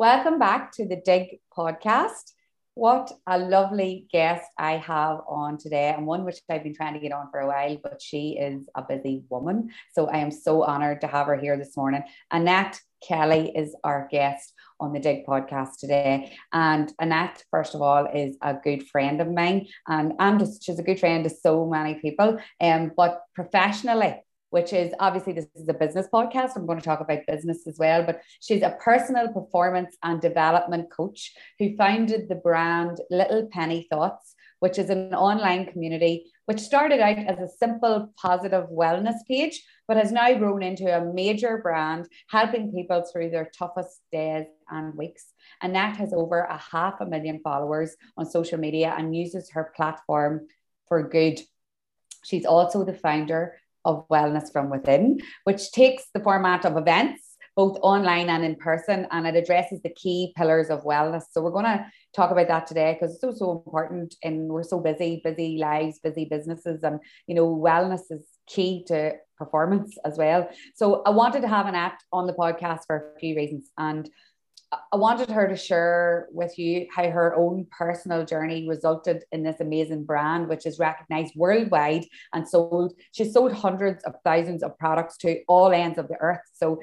Welcome back to the Dig podcast. What a lovely guest I have on today, and one which I've been trying to get on for a while, but she is a busy woman. So I am so honored to have her here this morning. Annette Kelly is our guest on the Dig podcast today. And Annette, first of all, is a good friend of mine. And I'm just, she's a good friend to so many people. Um, but professionally, which is obviously this is a business podcast. I'm going to talk about business as well, but she's a personal performance and development coach who founded the brand Little Penny Thoughts, which is an online community which started out as a simple positive wellness page, but has now grown into a major brand, helping people through their toughest days and weeks. Annette has over a half a million followers on social media and uses her platform for good. She's also the founder of Wellness from Within, which takes the format of events both online and in person, and it addresses the key pillars of wellness. So we're going to talk about that today because it's so so important, and we're so busy, busy lives, busy businesses, and you know wellness is key to performance as well. So I wanted to have Annette on the podcast for a few reasons, and I wanted her to share with you how her own personal journey resulted in this amazing brand, which is recognized worldwide and sold. She sold hundreds of thousands of products to all ends of the earth. So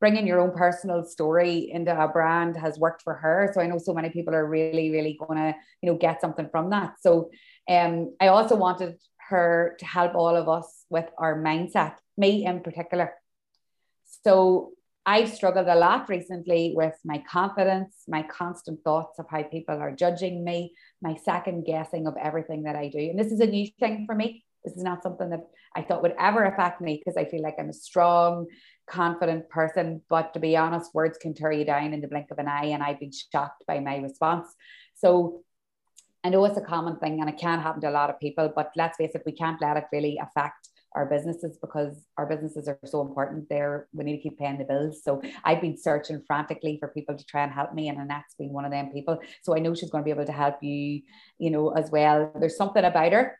bringing your own personal story into a brand has worked for her. So I know so many people are really, really going to, you know, get something from that. So um, I also wanted her to help all of us with our mindset, me in particular. So I've struggled a lot recently with my confidence, my constant thoughts of how people are judging me, my second guessing of everything that I do. And this is a new thing for me. This is not something that I thought would ever affect me because I feel like I'm a strong, confident person. But to be honest, words can tear you down in the blink of an eye. And I've been shocked by my response. So I know it's a common thing and it can happen to a lot of people, but let's face it, we can't let it really affect our businesses because our businesses are so important there. We need to keep paying the bills. So i've been searching frantically for people to try and help me and annette's been one of them people. So i know she's going to be able to help you you know as well. There's something about her.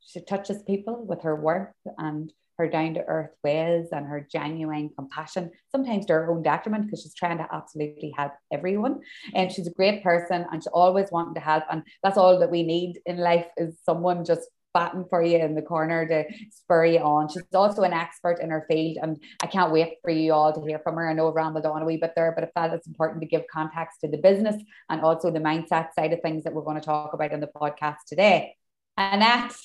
She touches people with her worth and her down to earth ways and her genuine compassion, sometimes to her own detriment because she's trying to absolutely help everyone. And she's a great person and she's always wanting to help. And that's all that we need in life is someone just batting for you in the corner to spur you on. She's also an expert in her field, and I can't wait for you all to hear from her. I know I've rambled on a wee bit there, but I felt it's important to give context to the business and also the mindset side of things that we're going to talk about in the podcast today. Annette.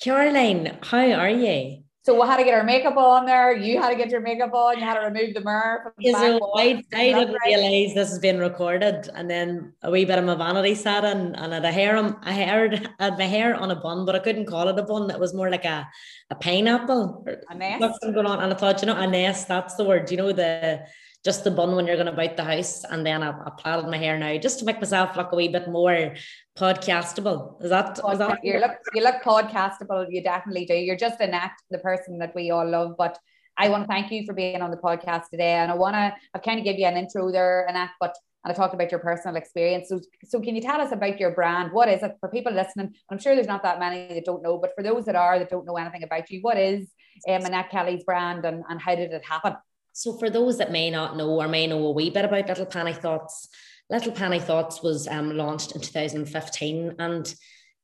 Caroline, how are you? So we had to get our makeup on there. You had to get your makeup on. You had to remove the mirror. From the I, I didn't realize this has been recorded, and then a wee bit of my vanity set in, and I had a hair. I had, had my hair on a bun, but I couldn't call it a bun. It was more like a, a pineapple. A nest. Something going on, and I thought, you know, a nest. That's the word. You know the just the bun when you're going to about the house, and then I, I plaited my hair now just to make myself look a wee bit more podcastable. Is that, is that you look you look podcastable? You definitely do. You're just Annette, the person that we all love. But I want to thank you for being on the podcast today, and I want to I've kind of give you an intro there, Annette, but and I talked about your personal experience. So, so can you tell us about your brand? What is it for people listening? I'm sure there's not that many that don't know, but for those that are that don't know anything about you, what is um, Annette Kelly's brand and, and how did it happen? So, for those that may not know or may know a wee bit about Little Penny Thoughts, Little Penny Thoughts was um, launched in 2015. And,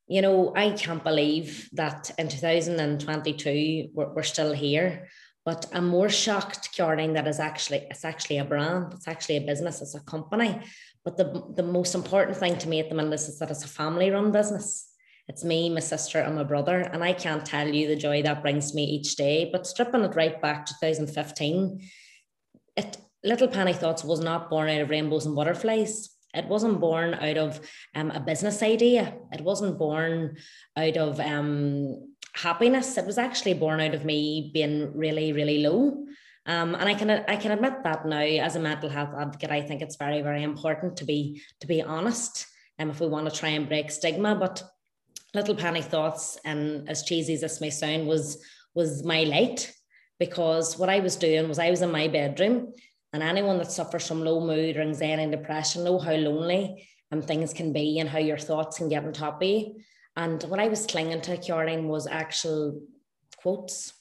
you know, I can't believe that in 2022 we're, we're still here. But I'm more shocked, Caroline, that is actually it's actually a brand, it's actually a business, it's a company. But the, the most important thing to me at the minute is that it's a family run business. It's me, my sister, and my brother. And I can't tell you the joy that brings me each day. But stripping it right back to 2015, it Little Penny Thoughts was not born out of rainbows and butterflies. It wasn't born out of um, a business idea. It wasn't born out of um, happiness. It was actually born out of me being really, really low. Um, and I can I can admit that now as a mental health advocate, I think it's very, very important to be to be honest. And um, if we want to try and break stigma, but little penny thoughts, and as cheesy as this may sound, was was my light because what I was doing was I was in my bedroom, and anyone that suffers from low mood or anxiety and depression know how lonely and things can be and how your thoughts can get on top of you. And what I was clinging to, Caroline, was actual quotes.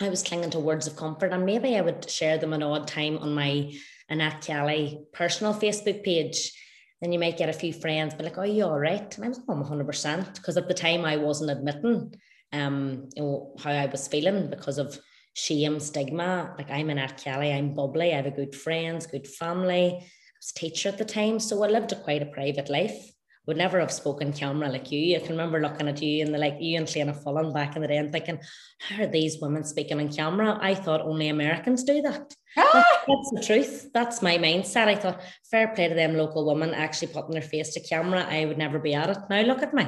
I was clinging to words of comfort, and maybe I would share them an odd time on my Annette Kelly personal Facebook page, then you might get a few friends, but like, oh, you all right? And I was, oh, 100%. Because at the time I wasn't admitting um, you know, how I was feeling because of shame, stigma. Like I'm Annette Kelly, I'm bubbly, I have a good friends, good family. I was a teacher at the time. So I lived a quite a private life would never have spoken camera like you. I can remember looking at you and the like you and Lena Fullen back in the day and thinking, how are these women speaking on camera? I thought only Americans do that. Ah! That's, that's, the truth. That's my mindset. I thought fair play to them local women actually putting their face to camera. I would never be at it. Now look at me.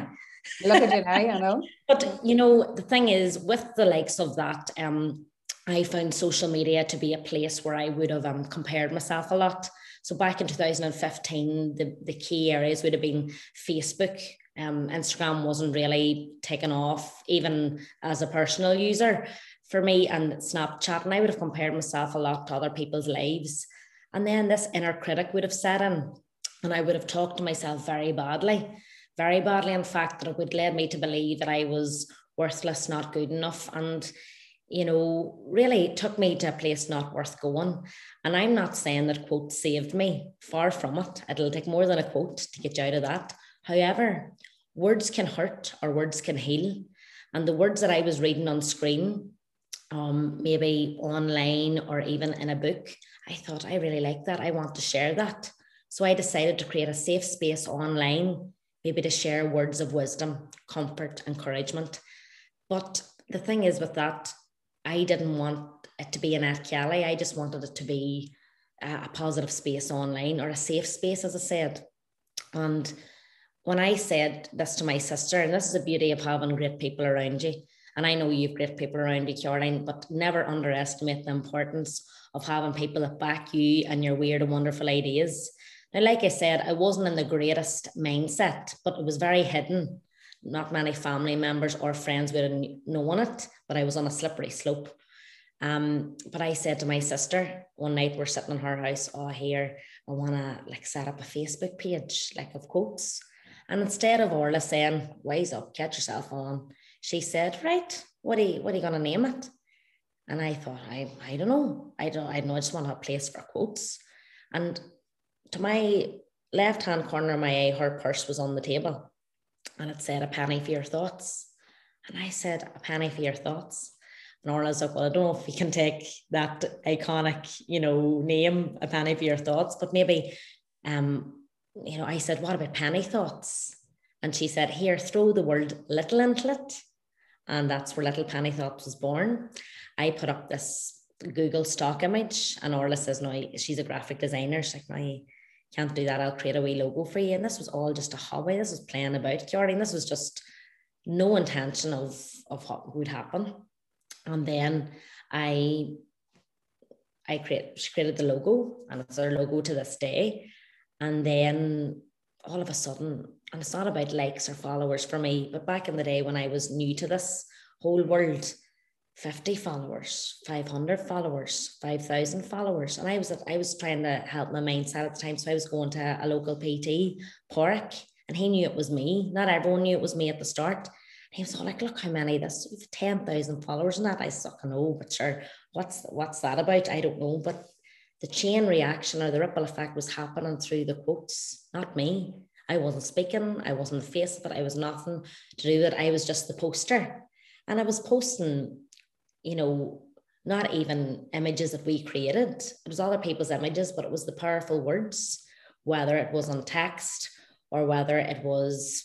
Look at you now, I know. But you know, the thing is with the likes of that, um, I found social media to be a place where I would have um, compared myself a lot. So back in 2015, the, the key areas would have been Facebook. Um, Instagram wasn't really taken off, even as a personal user for me, and Snapchat. And I would have compared myself a lot to other people's lives. And then this inner critic would have set in, and I would have talked to myself very badly, very badly. In fact, that it would lead me to believe that I was worthless, not good enough. And you know, really took me to a place not worth going. And I'm not saying that quote saved me, far from it. It'll take more than a quote to get you out of that. However, words can hurt or words can heal. And the words that I was reading on screen, um, maybe online or even in a book, I thought I really like that. I want to share that. So I decided to create a safe space online, maybe to share words of wisdom, comfort, encouragement. But the thing is with that, I didn't want it to be Annette Kelly. I just wanted it to be a, a positive space online or a safe space, as I said. And when I said this to my sister, and this is the beauty of having great people around you, and I know you've great people around you, Caroline, but never underestimate the importance of having people that back you and your weird and wonderful ideas. Now, like I said, I wasn't in the greatest mindset, but it was very hidden not many family members or friends would have known it, but I was on a slippery slope. Um, but I said to my sister one night, we're sitting in her house, oh, here, I want to like set up a Facebook page, like of quotes. And instead of Orla saying, wise up, get yourself on, she said, right, what are you, what are you going to name it? And I thought, I, I don't know. I don't, I know. I just want a place for quotes. And to my left hand corner of my eye, her purse was on the table and it said a penny for your thoughts. And I said, a penny for your thoughts. And Orla's like, well, I don't know if we can take that iconic, you know, name, a penny for your thoughts, but maybe, um, you know, I said, what about penny thoughts? And she said, here, throw the word little into it. And that's where Little Penny Thoughts was born. I put up this Google stock image, and Orla says, no, she's a graphic designer. She's like, no, can't do that. I'll create a wee logo for you. And this was all just a hobby. This was playing about, Karen. This was just no intention of, of what would happen. And then I I create she created the logo and it's our logo to this day. And then all of a sudden, and it's not about likes or followers for me, but back in the day when I was new to this whole world, 50 followers, 500 followers, 5,000 followers. And I was I was trying to help my mindset at the time. So I was going to a local PT, Porrick, and he knew it was me. Not everyone knew it was me at the start. And he was all like, look how many this, 10,000 followers and that. I suck know, but sure, what's, what's that about? I don't know. But the chain reaction or the ripple effect was happening through the quotes, not me. I wasn't speaking. I wasn't the face it. I was nothing to do with it. I was just the poster. And I was posting you know, not even images that we created. It was other people's images, but it was the powerful words, whether it was on text or whether it was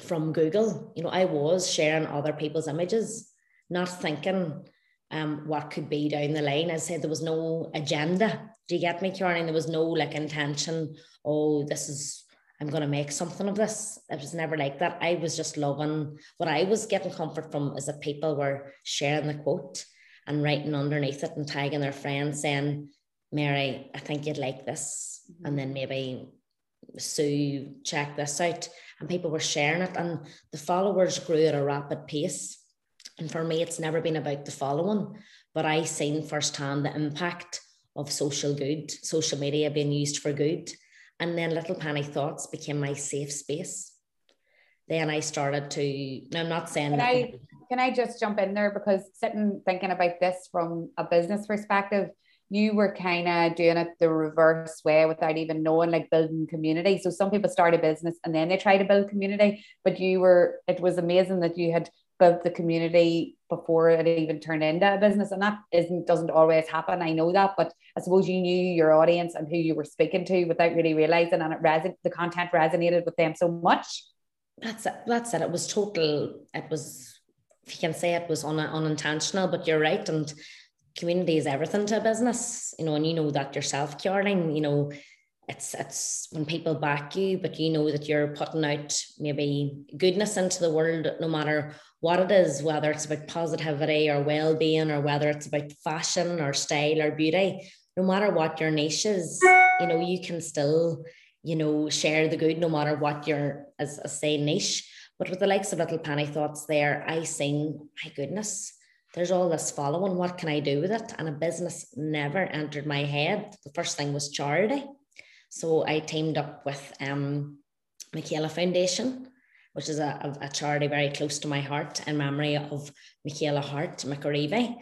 from Google. You know, I was sharing other people's images, not thinking um, what could be down the line. I said there was no agenda. Do you get me, Karen? There was no like intention, oh, this is I'm going to make something of this. It was never like that. I was just loving what I was getting comfort from is that people were sharing the quote and writing underneath it and tagging their friends saying, Mary, I think you'd like this. Mm-hmm. And then maybe Sue, check this out. And people were sharing it, and the followers grew at a rapid pace. And for me, it's never been about the following, but I seen firsthand the impact of social good, social media being used for good and then Little Penny Thoughts became my safe space. Then I started to, now I'm not saying can that. I, can I just jump in there? Because sitting thinking about this from a business perspective, you were kind of doing it the reverse way without even knowing, like building community. So some people start a business and then they try to build community, but you were, it was amazing that you had built the community before it even turned into a business. And that isn't, doesn't always happen. I know that, but I suppose you knew your audience and who you were speaking to without really realizing, and it reson- the content resonated with them so much. That's it. That's it. It was total, it was, if you can say it was un- unintentional, but you're right. And community is everything to a business, you know, and you know that yourself, Caroline, you know, it's it's when people back you, but you know that you're putting out maybe goodness into the world, no matter what it is, whether it's about positivity or well-being, or whether it's about fashion or style or beauty, no matter what your niche is, you know, you can still, you know, share the good no matter what your as I say niche. But with the likes of little penny thoughts there, I sing, my goodness, there's all this following. What can I do with it? And a business never entered my head. The first thing was charity. So I teamed up with um, Michaela Foundation, which is a, a, charity very close to my heart in memory of Michaela Harte McAreavey.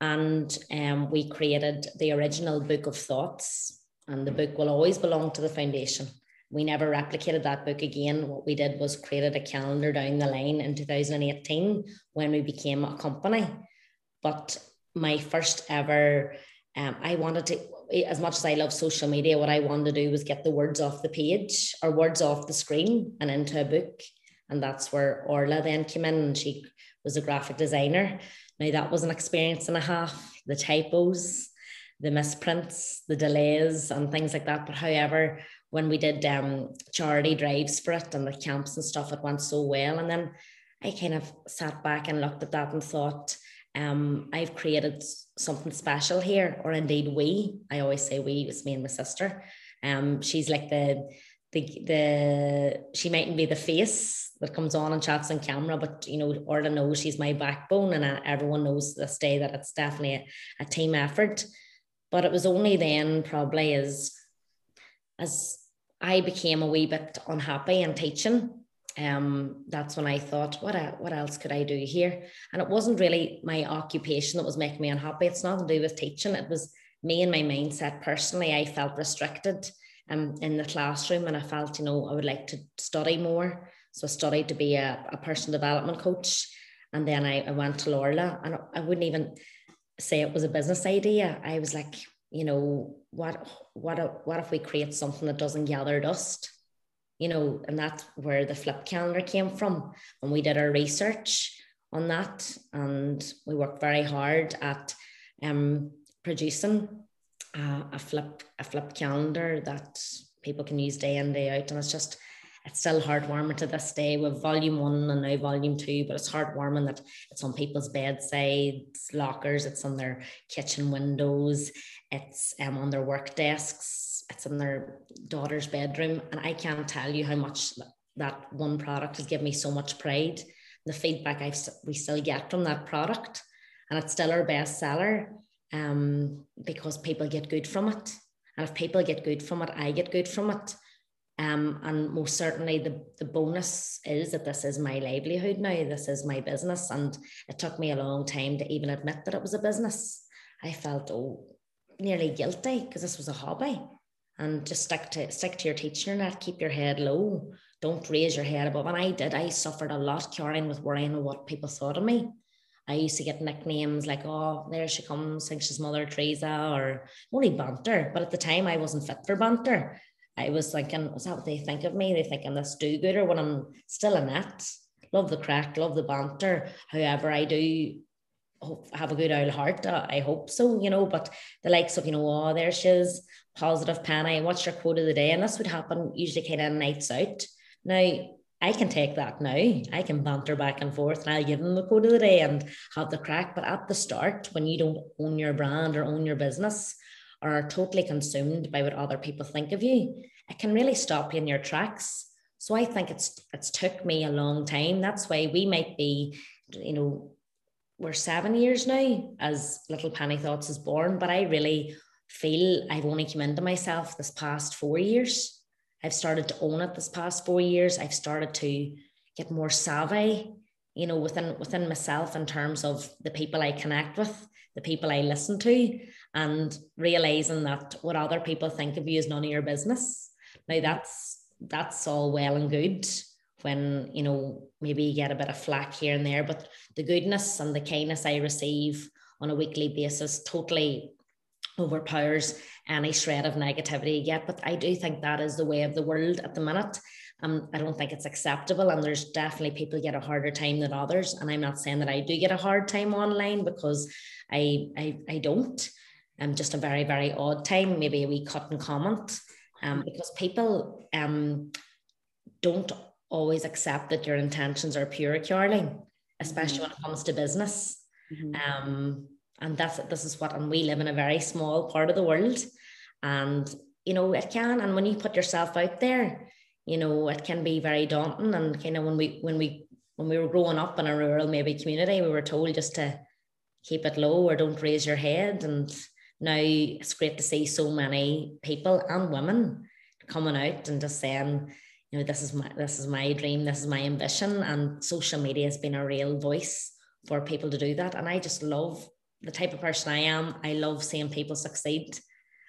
And um, we created the original Book of Thoughts, and the book will always belong to the foundation. We never replicated that book again. What we did was created a calendar down the line in 2018 when we became a company. But my first ever, um, I wanted to, as much as I love social media, what I wanted to do was get the words off the page or words off the screen and into a book. And that's where Orla then came in and she was a graphic designer. Now that was an experience and a half, the typos, the misprints, the delays and things like that. But however, when we did um, charity drives for it and the camps and stuff, it went so well. And then I kind of sat back and looked at that and thought, um, I've created something special here, or indeed we. I always say we. It's me and my sister. Um, she's like the the the she mightn't be the face that comes on and chats on camera, but you know, Orla knows she's my backbone, and uh, everyone knows this day that it's definitely a, a team effort. But it was only then, probably as as I became a wee bit unhappy in teaching um, that's when I thought, what, what else could I do here? And it wasn't really my occupation that was making me unhappy. It's nothing to do with teaching. It was me and my mindset personally. I felt restricted um, in the classroom and I felt, you know, I would like to study more. So I studied to be a, a personal development coach. And then I, I went to Lorla and I wouldn't even say it was a business idea. I was like, you know, what, what, what if we create something that doesn't gather dust? you know, and that's where the flip calendar came from. And we did our research on that, and we worked very hard at um, producing a, a flip a flip calendar that people can use day in day out, and it's just it's still heartwarming to this day with volume one and now volume two, but it's heartwarming that it's on people's bedsides, lockers, it's on their kitchen windows, it's um, on their work desks, it's in their daughter's bedroom. And I can't tell you how much that one product has given me so much pride. The feedback I've we still get from that product, and it's still our best seller um, because people get good from it. And if people get good from it, I get good from it. Um, and most certainly the, the bonus is that this is my livelihood now. This is my business. And it took me a long time to even admit that it was a business. I felt oh nearly guilty because this was a hobby and just stick to stick to your teaching net, keep your head low. Don't raise your head above. And I did. I suffered a lot, Karen, with worrying of what people thought of me. I used to get nicknames like, oh, there she comes, think she's Mother Teresa, or only banter. But at the time, I wasn't fit for banter. I was thinking, is that what they think of me? They think I'm this do gooder when I'm still in that. Love the crack, love the banter. However, I do have a good old heart. I hope so, you know. But the likes of, you know, oh, there she is, positive penny. What's your quote of the day? And this would happen usually kind of nights out. Now, I can take that now. I can banter back and forth and I'll give them the quote of the day and have the crack. But at the start, when you don't own your brand or own your business or are totally consumed by what other people think of you, it can really stop you in your tracks. So I think it's it's took me a long time. That's why we might be, you know, we're seven years now as Little Penny Thoughts is born, but I really feel I've only come into myself this past four years. I've started to own it this past four years. I've started to get more savvy, you know, within within myself in terms of the people I connect with, the people I listen to, and realizing that what other people think of you is none of your business. Now that's that's all well and good when you know maybe you get a bit of flack here and there, but the goodness and the kindness I receive on a weekly basis totally overpowers any shred of negativity yet. But I do think that is the way of the world at the minute. Um, I don't think it's acceptable, and there's definitely people get a harder time than others. And I'm not saying that I do get a hard time online because I I, I don't. I'm just a very very odd time, maybe a wee cut and comment, um, because people um don't always accept that your intentions are pure, Caroline, especially mm-hmm. when it comes to business. Mm-hmm. Um, and that's this is what and we live in a very small part of the world and you know it can and when you put yourself out there you know it can be very daunting and kind of when we when we when we were growing up in a rural maybe community we were told just to keep it low or don't raise your head and now it's great to see so many people and women coming out and just saying you know this is my this is my dream this is my ambition and social media has been a real voice for people to do that and i just love the type of person I am, I love seeing people succeed.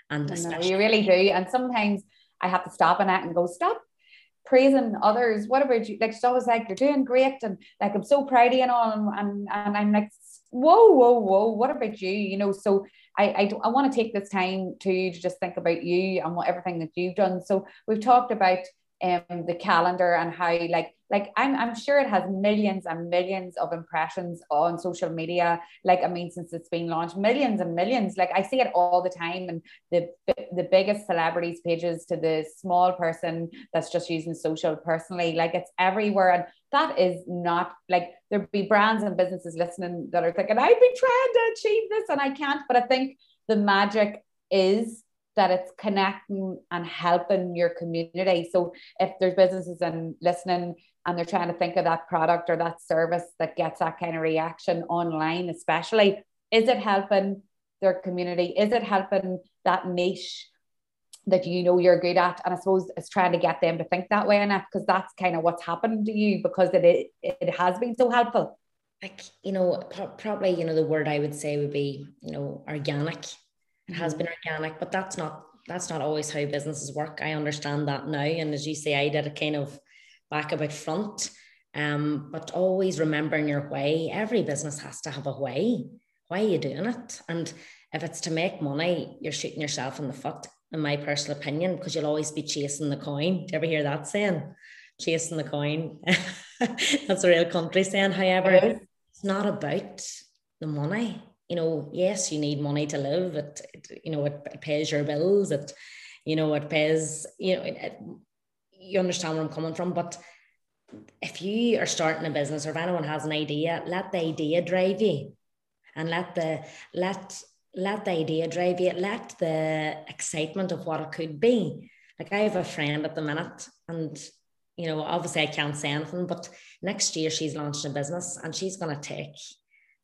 And you really do. And sometimes I have to stop in it and go, stop praising others. What about you? Like, it's always like, you're doing great. And like, I'm so proud of you and all. And, and, and I'm like, whoa, whoa, whoa, what about you? You know, so I, I, I want to take this time to, to just think about you and what everything that you've done. So we've talked about um, the calendar and how like like I'm, I'm sure it has millions and millions of impressions on social media like i mean since it's been launched millions and millions like i see it all the time and the the biggest celebrities pages to the small person that's just using social personally like it's everywhere and that is not like there be brands and businesses listening that are thinking i've been trying to achieve this and i can't but i think the magic is that it's connecting and helping your community. So if there's businesses and listening and they're trying to think of that product or that service that gets that kind of reaction online, especially, is it helping their community? Is it helping that niche that you know you're good at? And I suppose it's trying to get them to think that way enough because that's kind of what's happened to you because it it has been so helpful. Like you know, probably you know the word I would say would be you know organic it has been organic, but that's not that's not always how businesses work. I understand that now. And as you say, I did a kind of back about front. Um, but always remembering your way. Every business has to have a way. Why are you doing it? And if it's to make money, you're shooting yourself in the foot, in my personal opinion, because you'll always be chasing the coin. Do you ever hear that saying? Chasing the coin. That's a real country saying. However, it's not about the money you know, yes, you need money to live. It, it you know, it, it, pays your bills. It, you know, it pays. You know, it, you understand where I'm coming from. But if you are starting a business, or if anyone has an idea, let the idea drive you, and let the let let the idea drive you. Let the excitement of what it could be. Like I have a friend at the minute, and you know, obviously I can't say anything, but next year she's launching a business and she's going to take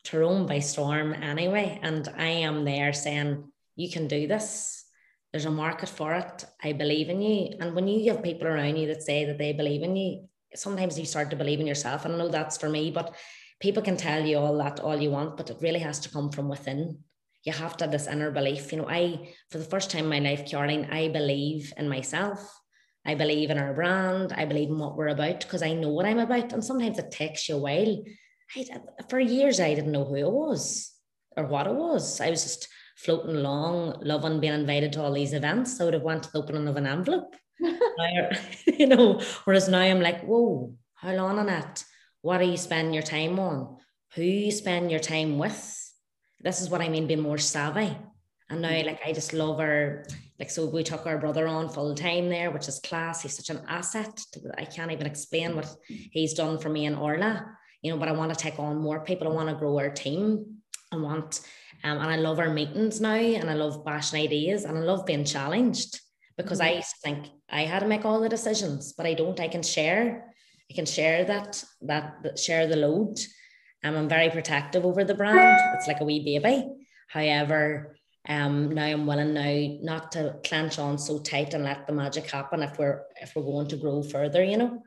Tyrone by storm anyway. And I am there saying, you can do this. There's a market for it. I believe in you. And when you have people around you that say that they believe in you, sometimes you start to believe in yourself. And I know that's for me, but people can tell you all that all you want, but it really has to come from within. You have to have this inner belief. You know, I, for the first time in my life, Caroline, I believe in myself. I believe in our brand. I believe in what we're about because I know what I'm about. And sometimes it takes you a while I, for years, I didn't know who it was or what it was. I was just floating along, loving being invited to all these events. I would have went to the opening of an envelope. you know, whereas now I'm like, whoa, how long on that? What are you spending your time on? Who you spend your time with? This is what I mean, being more savvy. And now, like, I just love her. Like, so we took our brother on full time there, which is class. He's such an asset. To, I can't even explain what he's done for me in Orla you know, but I want to take on more people. I want to grow our team. I want, um, and I love our meetings now, and I love bashing ideas, and I love being challenged because mm-hmm. I used to think I had to make all the decisions, but I don't. I can share. I can share that that, that share the load. Um, I'm very protective over the brand. It's like a wee baby. However, um, now I'm willing now not to clench on so tight and let the magic happen if we're if we're going to grow further, you know.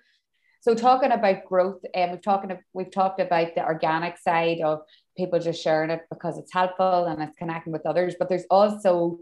So talking about growth, and um, we've talking we've talked about the organic side of people just sharing it because it's helpful and it's connecting with others. But there's also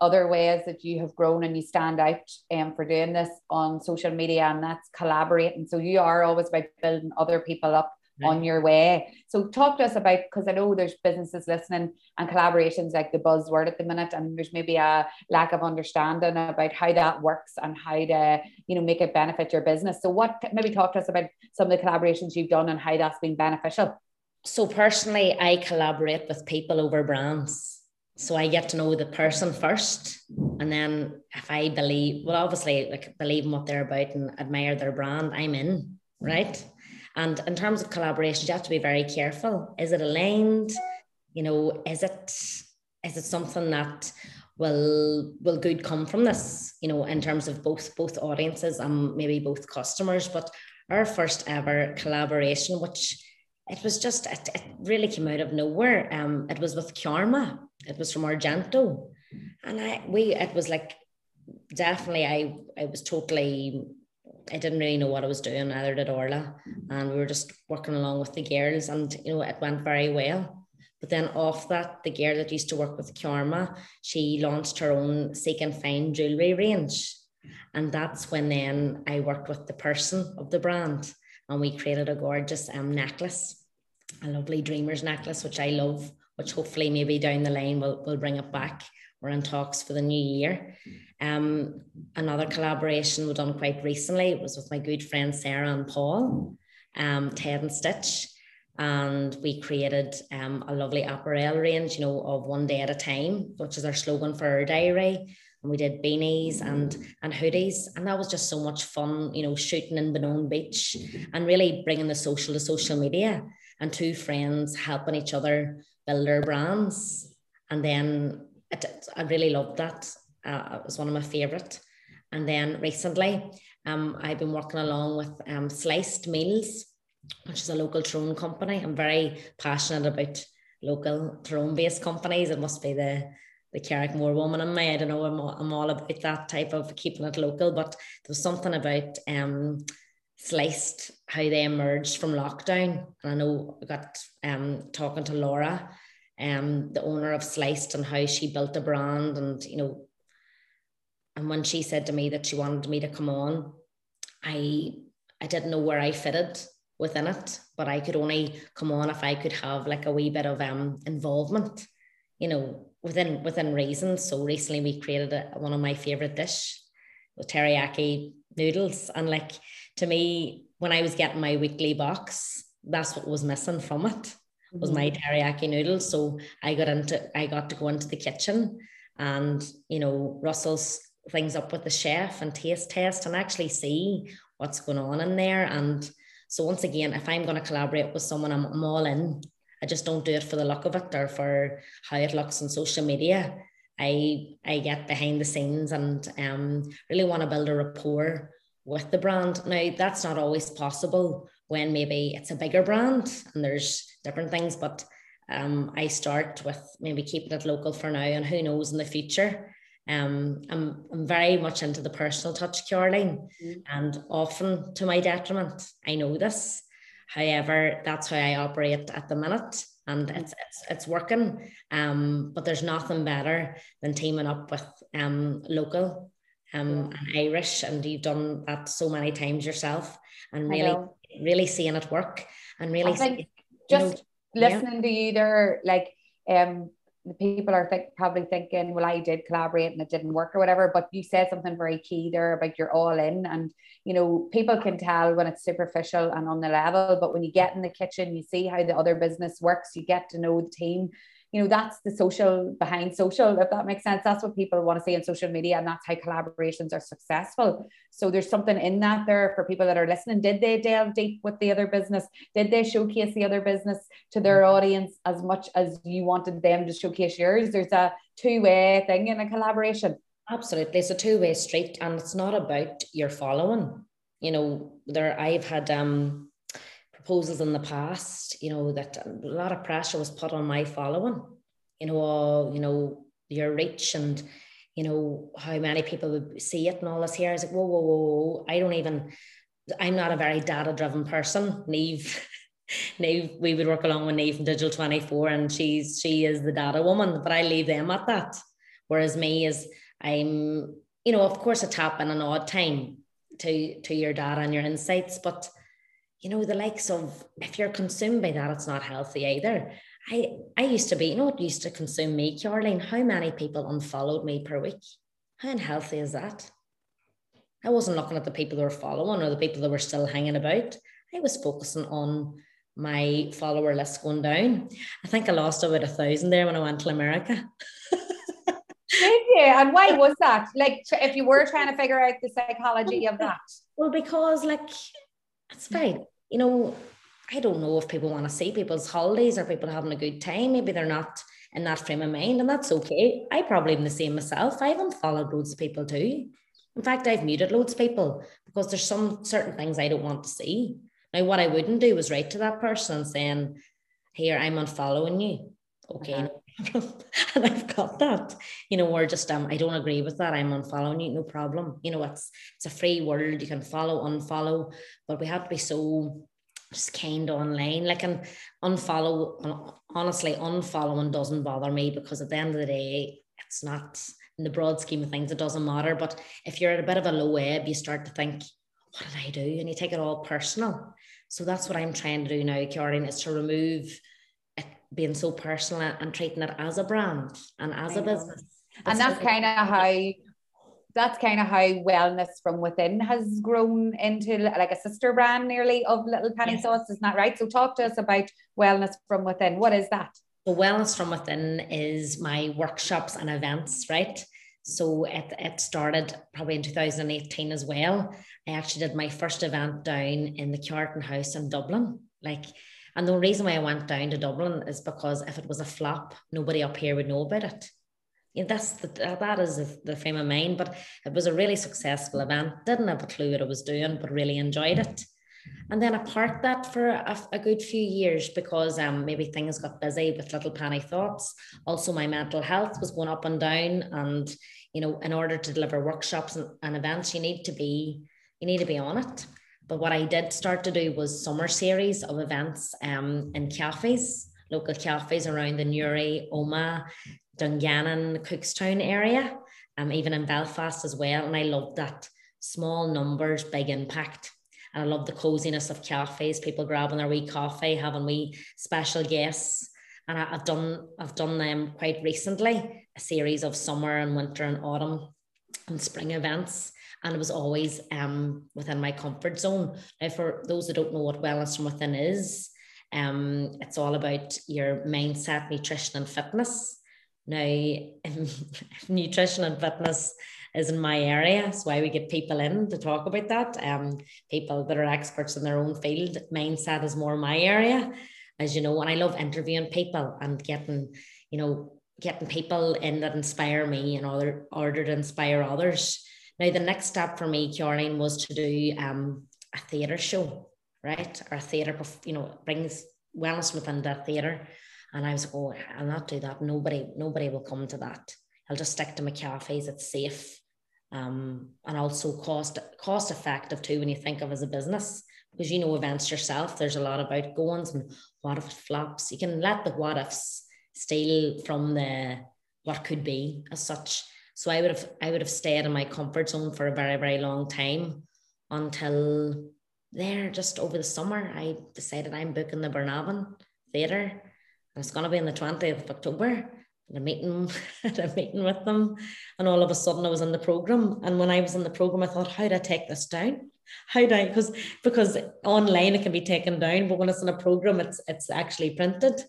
other ways that you have grown and you stand out um, for doing this on social media, and that's collaborating. So you are always about building other people up right. on mm-hmm. your way. So talk to us about because I know there's businesses listening and collaborations like the buzzword at the minute, and there's maybe a lack of understanding about how that works and how to you know make it benefit your business. So what maybe talk to us about some of the collaborations you've done and how that's been beneficial. So personally, I collaborate with people over brands so I get to know the person first, and then if I believe, well, obviously, like believe in what they're about and admire their brand, I'm in, right? And in terms of collaboration, you have to be very careful. Is it aligned? You know, is it is it something that will will good come from this? You know, in terms of both both audiences and maybe both customers. But our first ever collaboration, which it was just it, it really came out of nowhere. Um, it was with Karma it was from Argento. And I we it was like definitely I I was totally I didn't really know what I was doing, either did Orla. And we were just working along with the girls and you know it went very well. But then off that, the girl that used to work with Karma, she launched her own Seek and Find jewelry range. And that's when then I worked with the person of the brand and we created a gorgeous um, necklace, a lovely dreamer's necklace, which I love which hopefully maybe down the line will will bring it back. We're in talks for the new year. Um, another collaboration we've done quite recently was with my good friend Sarah and Paul, um, Ted and Stitch. And we created um, a lovely apparel range, you know, of one day at a time, which is our slogan for our diary. And we did beanies and and hoodies, and that was just so much fun, you know, shooting in Benone Beach and really bringing the social to social media and two friends helping each other build their brands. And then I really loved that. Uh, it was one of my favorite. And then recently, um, I've been working along with um, Sliced Meals, which is a local Tyrone company. I'm very passionate about local Tyrone based companies. It must be the the Carrickmore woman in me. I don't know. I'm all, I'm all about that type of keeping it local. But there was something about um, sliced how they emerged from lockdown. And I know I got um talking to Laura, um, the owner of Sliced and how she built a brand and you know and when she said to me that she wanted me to come on, I I didn't know where I fitted within it, but I could only come on if I could have like a wee bit of um involvement, you know, within within reason. So recently we created a, one of my favorite dish teriyaki noodles and like to me, when I was getting my weekly box, that's what was missing from it was my mm-hmm. teriyaki noodles. So I got into I got to go into the kitchen and you know Russell's things up with the chef and taste test and actually see what's going on in there. And so once again, if I'm going to collaborate with someone, I'm, I'm all in. I just don't do it for the look of it or for how it looks on social media. I I get behind the scenes and um, really want to build a rapport with the brand. Now, that's not always possible when maybe it's a bigger brand and there's different things, but um, I start with maybe keeping it local for now and who knows in the future. Um, I'm, I'm very much into the personal touch, Caroline, mm-hmm. and often to my detriment. I know this. However, that's how I operate at the minute and it's it's, it's working. Um, but there's nothing better than teaming up with um, local um, and Irish, and you've done that so many times yourself, and really, really seeing it work, and really, just know, listening yeah. to you there, like, um, the people are think, probably thinking, well, I did collaborate and it didn't work or whatever. But you said something very key there about you're all in, and you know, people can tell when it's superficial and on the level, but when you get in the kitchen, you see how the other business works. You get to know the team you know that's the social behind social if that makes sense. That's what people want to see in social media and that's how collaborations are successful. So there's something in that there for people that are listening. Did they delve deep with the other business? Did they showcase the other business to their mm-hmm. audience as much as you wanted them to showcase yours? There's a two-way thing in a collaboration. Absolutely. It's a two-way street and it's not about your following. You know there i've had um proposals in the past, you know, that a lot of pressure was put on my following, you know, all, you know, your reach and, you know, how many people would see it and all this here. I was like, whoa, whoa, whoa, whoa. I don't even, I'm not a very data driven person. Neve, Neve, we would work along with Neve from Digital 24 and she's she is the data woman, but I leave them at that. Whereas me is I'm, you know, of course I tap in an odd time to to your data and your insights, but you know, the likes of if you're consumed by that, it's not healthy either. I I used to be, you know, it used to consume me, Caroline. How many people unfollowed me per week? How unhealthy is that? I wasn't looking at the people that were following or the people that were still hanging about. I was focusing on my follower list going down. I think I lost about a thousand there when I went to America. Did you? And why was that? Like, if you were trying to figure out the psychology of that? Well, because like it's very, you know, I don't know if people want to see people's holidays or people having a good time. Maybe they're not in that frame of mind, and that's okay. I probably am the same myself. I haven't followed loads of people too. In fact, I've muted loads of people because there's some certain things I don't want to see. Now, what I wouldn't do is write to that person saying, Here, I'm unfollowing you. Okay. Uh-huh. and I've got that, you know, or just um, I don't agree with that. I'm unfollowing you, no problem. You know, it's it's a free world. You can follow, unfollow, but we have to be so just kind online. Like and unfollow, honestly, unfollowing doesn't bother me because at the end of the day, it's not in the broad scheme of things, it doesn't matter. But if you're at a bit of a low ebb, you start to think, what did I do? And you take it all personal. So that's what I'm trying to do now, Karen, is to remove being so personal and treating it as a brand and as a business. And that's kind of how that's kind of how wellness from within has grown into like a sister brand nearly of little penny yes. thoughts isn't that right? So talk to us about wellness from within. What is that? The wellness from within is my workshops and events right? So it, it started probably in 2018 as well. I actually did my first event down in the Carton House in dublin. Like and the reason why i went down to dublin is because if it was a flop nobody up here would know about it you know, that's the, that is the, frame of mind. But it was a really successful event. Didn't have a clue what I was doing, but really enjoyed it. And then I parked that for a, a good few years because um, maybe things got busy with little penny thoughts. Also, my mental health was going up and down. And, you know, in order to deliver workshops and, and events, you need to be you need to be on it. But what I did start to do was summer series of events um, in cafes, local cafes around the Newry, Omagh, Dungannon, Cookstown area, um, even in Belfast as well. And I love that small numbers, big impact. And I love the coziness of cafes, people grabbing their wee coffee, having wee special guests. And I, have done I've done them quite recently, a series of summer and winter and autumn and spring events. And it was always um, within my comfort zone. Now, for those that don't know what wellness from within is, um, it's all about your mindset, nutrition, and fitness. Now, nutrition and fitness is in my area. That's why we get people in to talk about that. Um, people that are experts in their own field. Mindset is more my area, as you know. And I love interviewing people and getting, you know, getting people in that inspire me in order, order to inspire others. Now, the next step for me, Caroline, was to do um, a theatre show, right? Our theatre, you know, brings wellness within the theatre. And I was like, oh, I'll not do that. Nobody, nobody will come to that. I'll just stick to my cafes. It's safe. Um, and also cost cost effective too when you think of as a business because you know events yourself there's a lot of outgoings and what if it flops you can let the what ifs steal from the what could be as such so i would have i would have stayed in my comfort zone for a very very long time until there just over the summer i decided i'm booking the Burnavon theatre and it's going to be on the 20th of October. And a meeting, a meeting with them, and all of a sudden I was in the program. And when I was in the program, I thought, how do I take this down? How do I? Because because online it can be taken down, but when it's in a program, it's it's actually printed.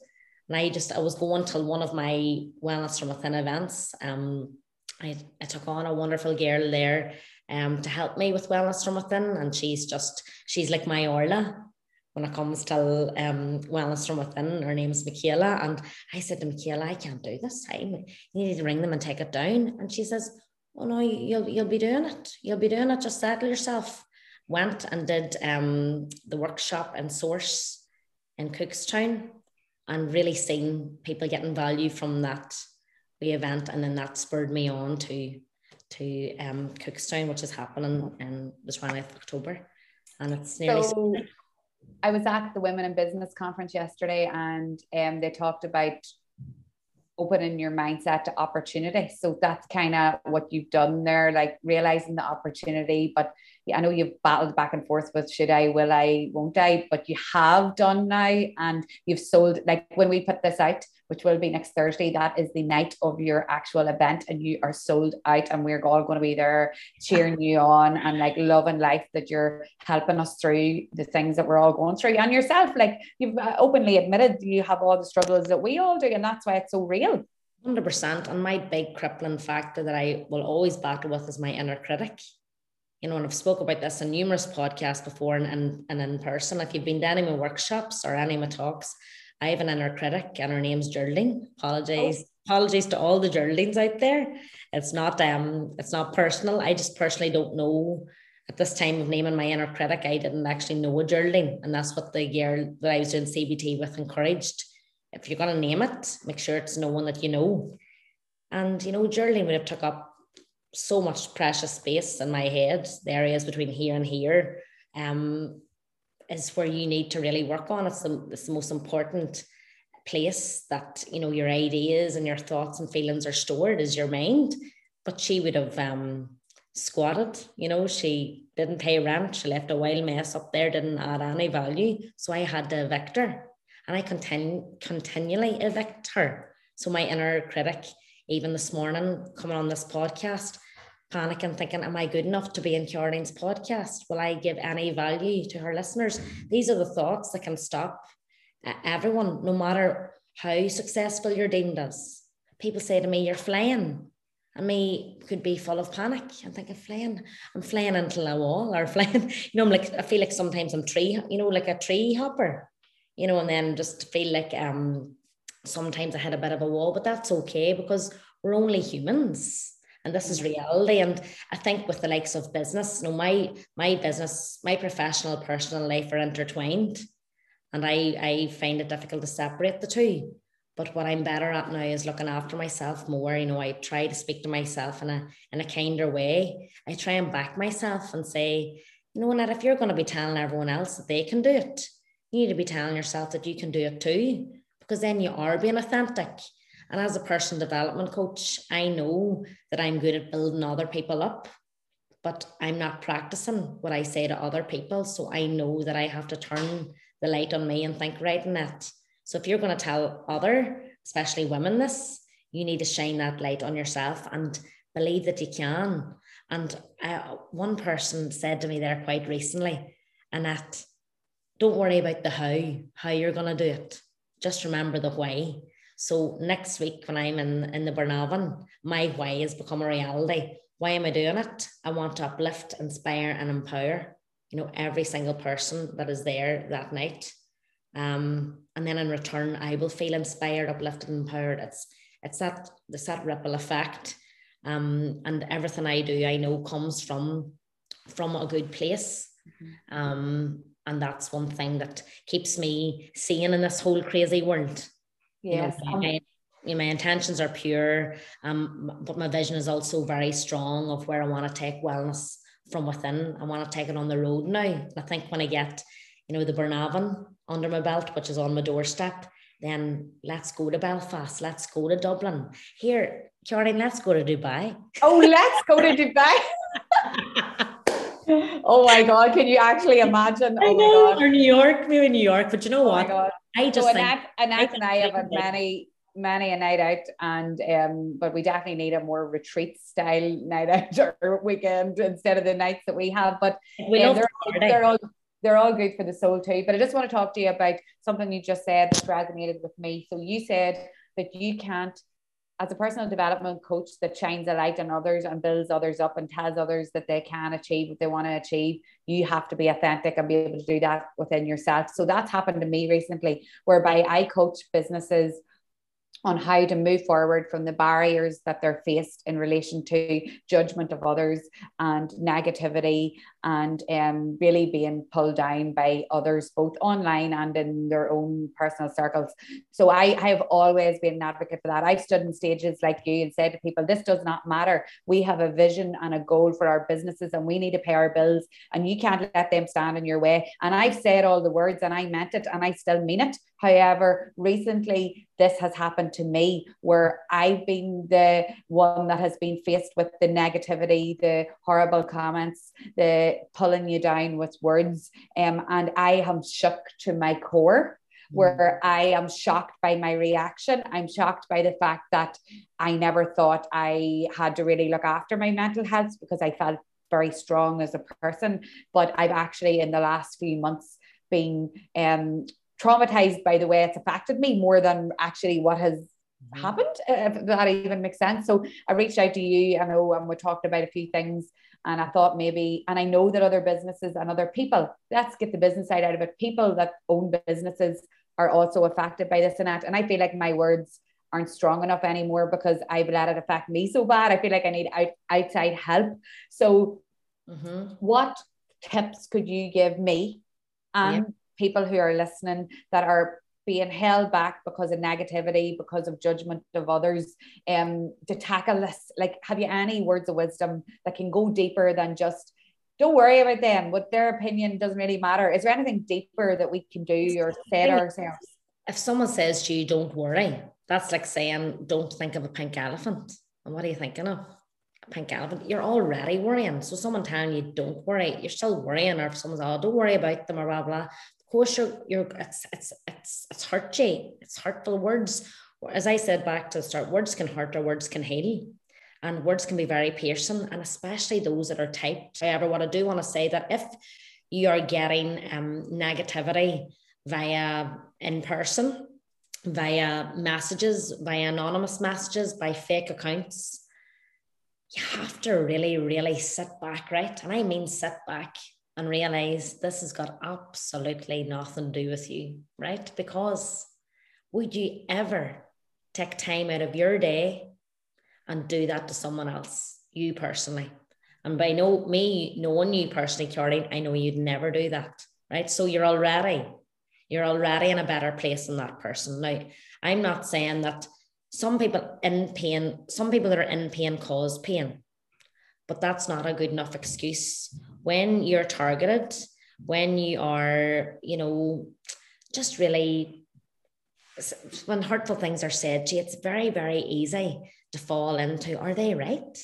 And I just I was going to one of my wellness from within events. Um, I, I took on a wonderful girl there um, to help me with wellness from within. And she's just, she's like my Orla when it comes to um, wellness from within. Her name's Michaela. And I said to Michaela, I can't do this. I, you need to ring them and take it down. And she says, Oh no, you'll you'll be doing it. You'll be doing it. Just settle yourself. Went and did um, the workshop and source in Cookstown and really seen people getting value from that the event. And then that spurred me on to to um, Cookstown, which is happening in the 20th of October. and it's nearly. So, I was at the Women in Business conference yesterday, and um, they talked about opening your mindset to opportunity. So that's kind of what you've done there, like realizing the opportunity. But I know you've battled back and forth with should I, will I, won't I, but you have done now, and you've sold. Like when we put this out, which will be next Thursday. That is the night of your actual event, and you are sold out, and we're all going to be there cheering you on and like loving life that you're helping us through the things that we're all going through. And yourself, like you've uh, openly admitted you have all the struggles that we all do, and that's why it's so real. 100%. And my big crippling factor that I will always battle with is my inner critic. You know, and I've spoke about this in numerous podcasts before and, and, and in person. If you've been to any of my workshops or any of my talks, I have an inner critic and her name's Geraldine. Apologies. Oh. Apologies to all the Geraldines out there. It's not um it's not personal. I just personally don't know at this time of naming my inner critic, I didn't actually know a Geraldine. And that's what the girl that I was doing CBT with encouraged. If you're gonna name it, make sure it's no one that you know. And you know, Geraldine would have took up so much precious space in my head, the areas between here and here. Um, is where you need to really work on. It's the, it's the most important place that you know your ideas and your thoughts and feelings are stored is your mind. But she would have um, squatted. You know, she didn't pay rent. She left a wild mess up there. Didn't add any value. So I had to evict her, and I continue continually evict her. So my inner critic, even this morning, coming on this podcast, panicking, thinking, Am I good enough to be in Caroline's podcast? Will I give any value to her listeners? These are the thoughts that can stop everyone, no matter how successful you're deemed as. People say to me, You're flying. And me could be full of panic. I'm thinking, flying, I'm flying into a wall or flying, you know, I'm like, I feel like sometimes I'm tree, you know, like a tree hopper, you know, and then just feel like um sometimes I had a bit of a wall, but that's okay because we're only humans and this is reality. And i think with the likes of business you know my my business my professional personal life are intertwined and i i find it difficult to separate the two. But what i'm better at now is looking after myself more. You know i try to speak to myself in a in a kinder way. I try and back myself and say you know Annette, if you're going to be telling everyone else that they can do it you need to be telling yourself that you can do it too because then you are being authentic and as a personal development coach, I know that I'm good at building other people up, but I'm not practicing what I say to other people. So I know that I have to turn the light on me and think right in that. So if you're going to tell other, especially women, this, you need to shine that light on yourself and believe that you can. And uh, one person said to me there quite recently, Annette, don't worry about the how, how you're going to do it. Just remember the why. So next week when I'm in, in the Burnavon, my why has become a reality. Why am I doing it? I want to uplift, inspire, and empower, you know, every single person that is there that night. Um, and then in return, I will feel inspired, uplifted, and empowered. It's it's that it's that ripple effect. Um, and everything I do, I know comes from from a good place. Mm-hmm. Um, and that's one thing that keeps me seeing in this whole crazy world. Yes. You know, my, my, intentions are pure, um, but my vision is also very strong of where I want to take wellness from within. I want to take it on the road now. I think when I get, you know, the Burnavon under my belt, which is on my doorstep, then let's go to Belfast. Let's go to Dublin. Here, Caroline, let's go to Dubai. Oh, let's go to Dubai. oh my God, can you actually imagine? I oh know, or New York, maybe New York, but you know oh what? I just so think Annette, and I have had many many a night out and um but we definitely need a more retreat style night out or weekend instead of the nights that we have but we um, they're, all, they're all they're all good for the soul too but I just want to talk to you about something you just said that resonated with me so you said that you can't as a personal development coach that shines a light on others and builds others up and tells others that they can achieve what they want to achieve, you have to be authentic and be able to do that within yourself. So that's happened to me recently, whereby I coach businesses on how to move forward from the barriers that they're faced in relation to judgment of others and negativity and um, really being pulled down by others both online and in their own personal circles. So I, I have always been an advocate for that. I've stood in stages like you and said to people this does not matter. We have a vision and a goal for our businesses and we need to pay our bills and you can't let them stand in your way. And i've said all the words and i meant it and i still mean it However, recently this has happened to me where I've been the one that has been faced with the negativity, the horrible comments, the pulling you down with words. Um, and I am shook to my core mm. where I am shocked by my reaction. I'm shocked by the fact that I never thought I had to really look after my mental health because I felt very strong as a person. But I've actually, in the last few months, been um, traumatized by the way it's affected me more than actually what has mm-hmm. happened, if that even makes sense. So I reached out to you, I know, and we talked about a few things. And I thought maybe, and I know that other businesses and other people, let's get the business side out of it. People that own businesses are also affected by this and that. And I feel like my words aren't strong enough anymore because I've let it affect me so bad. I feel like I need out, outside help. So, mm-hmm. what tips could you give me and people who are listening that are being held back because of negativity, because of judgment of others, um, to tackle this? Like, have you any words of wisdom that can go deeper than just don't worry about them, what their opinion doesn't really matter? Is there anything deeper that we can do or say to ourselves? If someone says to you, don't worry, that's like saying, don't think of a pink elephant. And what are you thinking of? A pink elephant. You're already worrying. So someone telling you don't worry, you're still worrying, or if someone's oh, don't worry about them or blah blah course you're, you're it's it's it's it's hurt you. It's hurtful words. As I said back to the start, words can hurt or words can heal. And words can be very piercing, and especially those that are typed. However, what I do want to say that if you are getting um, negativity via in person, via messages, via anonymous messages, by fake accounts, you have to really, really sit back, right? And I mean sit back and realize this has got absolutely nothing to do with you, right? Because would you ever take time out of your day and do that to someone else, you personally? And by no me knowing you personally, Caroline, I know you'd never do that, right? So you're already, you're already in a better place than that person. Now, I'm not saying that some people in pain, some people that are in pain cause pain, but that's not a good enough excuse when you're targeted, when you are, you know, just really, when hurtful things are said to you, it's very, very easy to fall into are they right?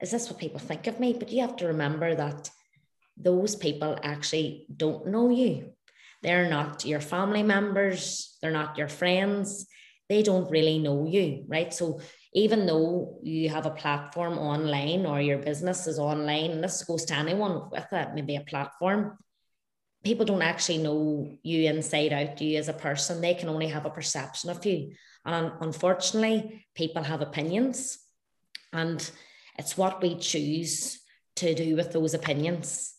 Is this what people think of me? But you have to remember that those people actually don't know you. They're not your family members, they're not your friends, they don't really know you, right? So even though you have a platform online or your business is online, and this goes to anyone with it, maybe a platform, people don't actually know you inside out, you as a person. They can only have a perception of you. And unfortunately, people have opinions, and it's what we choose to do with those opinions.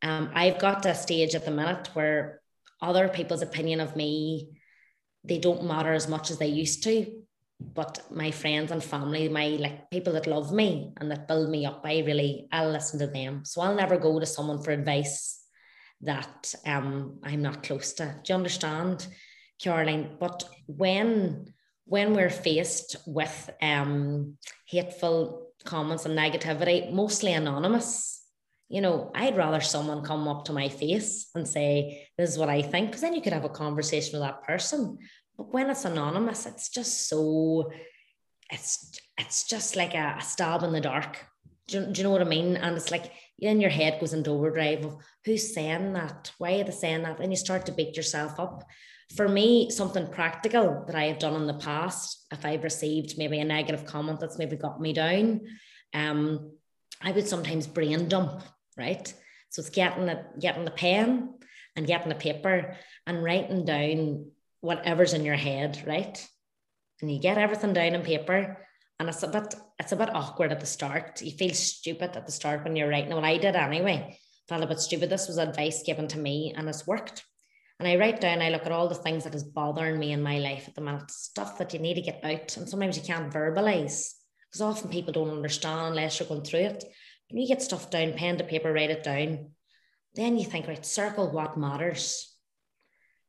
Um, I've got to a stage at the minute where other people's opinion of me, they don't matter as much as they used to but my friends and family, my like people that love me and that build me up, I really I'll listen to them. So I'll never go to someone for advice that um I'm not close to. Do you understand, Caroline? But when when we're faced with um hateful comments and negativity, mostly anonymous, you know, I'd rather someone come up to my face and say, This is what I think, because then you could have a conversation with that person. But when it's anonymous, it's just so it's it's just like a, a stab in the dark. Do you, do you know what I mean? And it's like in your head goes into overdrive of who's saying that? Why are they saying that? And you start to beat yourself up. For me, something practical that I have done in the past, if I've received maybe a negative comment that's maybe got me down, um, I would sometimes brain dump, right? So it's getting the getting the pen and getting the paper and writing down whatever's in your head, right? And you get everything down on paper. And it's a bit it's a bit awkward at the start. You feel stupid at the start when you're writing. Well, I did anyway. Felt a bit stupid. This was advice given to me and it's worked. And I write down, I look at all the things that is bothering me in my life at the minute, stuff that you need to get out. And sometimes you can't verbalize because often people don't understand unless you're going through it. When you get stuff down, pen to paper, write it down, then you think, right, circle what matters.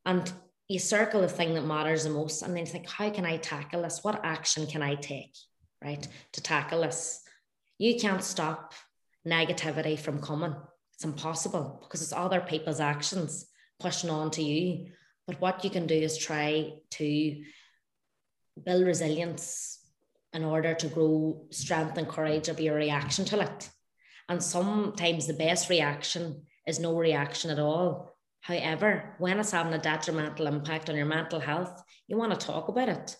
And you circle the thing that matters the most. And then think, how can I tackle this? What action can I take, right, to tackle this? You can't stop negativity from coming. It's impossible because it's other people's actions pushing on to you. But what you can do is try to build resilience in order to grow strength and courage of your reaction to it. And sometimes the best reaction is no reaction at all. However, when it's having a detrimental impact on your mental health, you want to talk about it.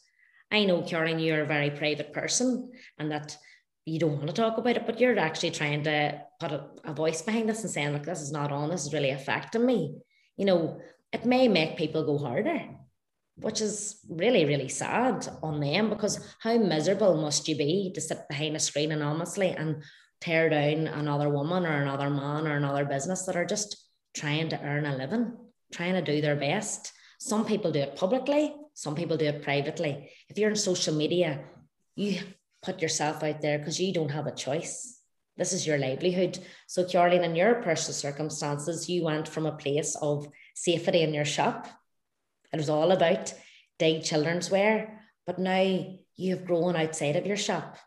I know, Karen, you're a very private person and that you don't want to talk about it, but you're actually trying to put a, a voice behind this and saying, look, this is not on, this is really affecting me you know, it may make people go harder, which is really, really sad on them because how miserable must you be to sit behind a screen anonymously and tear down another woman or another man or another business that are just trying to earn a living, trying to do their best. Some people do it publicly, some people do it privately. If you're in social media, you put yourself out there because you don't have a choice. This is your livelihood. So, Caroline, in your personal circumstances, you went from a place of safety in your shop. It was all about Dig children's wear, but now you have grown outside of your shop.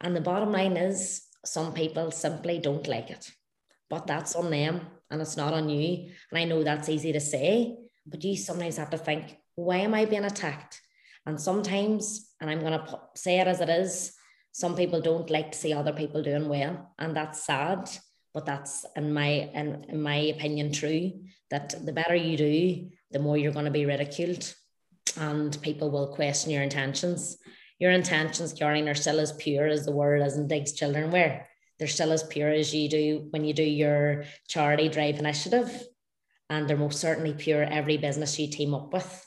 And the bottom line is, some people simply don't like it, but that's on them and it's not on you. And I know that's easy to say, but you sometimes have to think, why am I being attacked? And sometimes, and I'm going to say it as it is, some people don't like to see other people doing well, and that's sad. But that's in my in, in my opinion true that the better you do, the more you're going to be ridiculed, and people will question your intentions. Your intentions, Karen, are still as pure as the world as in Dig's Children Wear. They're still as pure as you do when you do your charity drive initiative, and they're most certainly pure every business you team up with,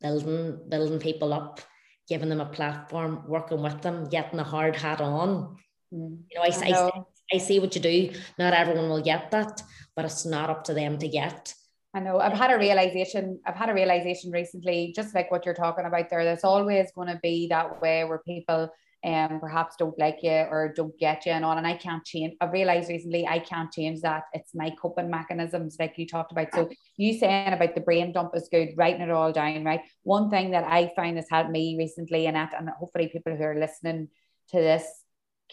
building building people up giving them a platform, working with them, getting the hard hat on. Mm. You know, I, I, know. I, I see what you do. Not everyone will get that, but it's not up to them to get. I know I've had a realization. I've had a realization recently, just like what you're talking about there. There's always going to be that way where people um perhaps don't like you or don't get you and on. And I can't change. I've realized recently I can't change that. It's my coping mechanisms, like you talked about. So you saying about the brain dump is good, writing it all down, right? One thing that I find has helped me recently, and and hopefully people who are listening to this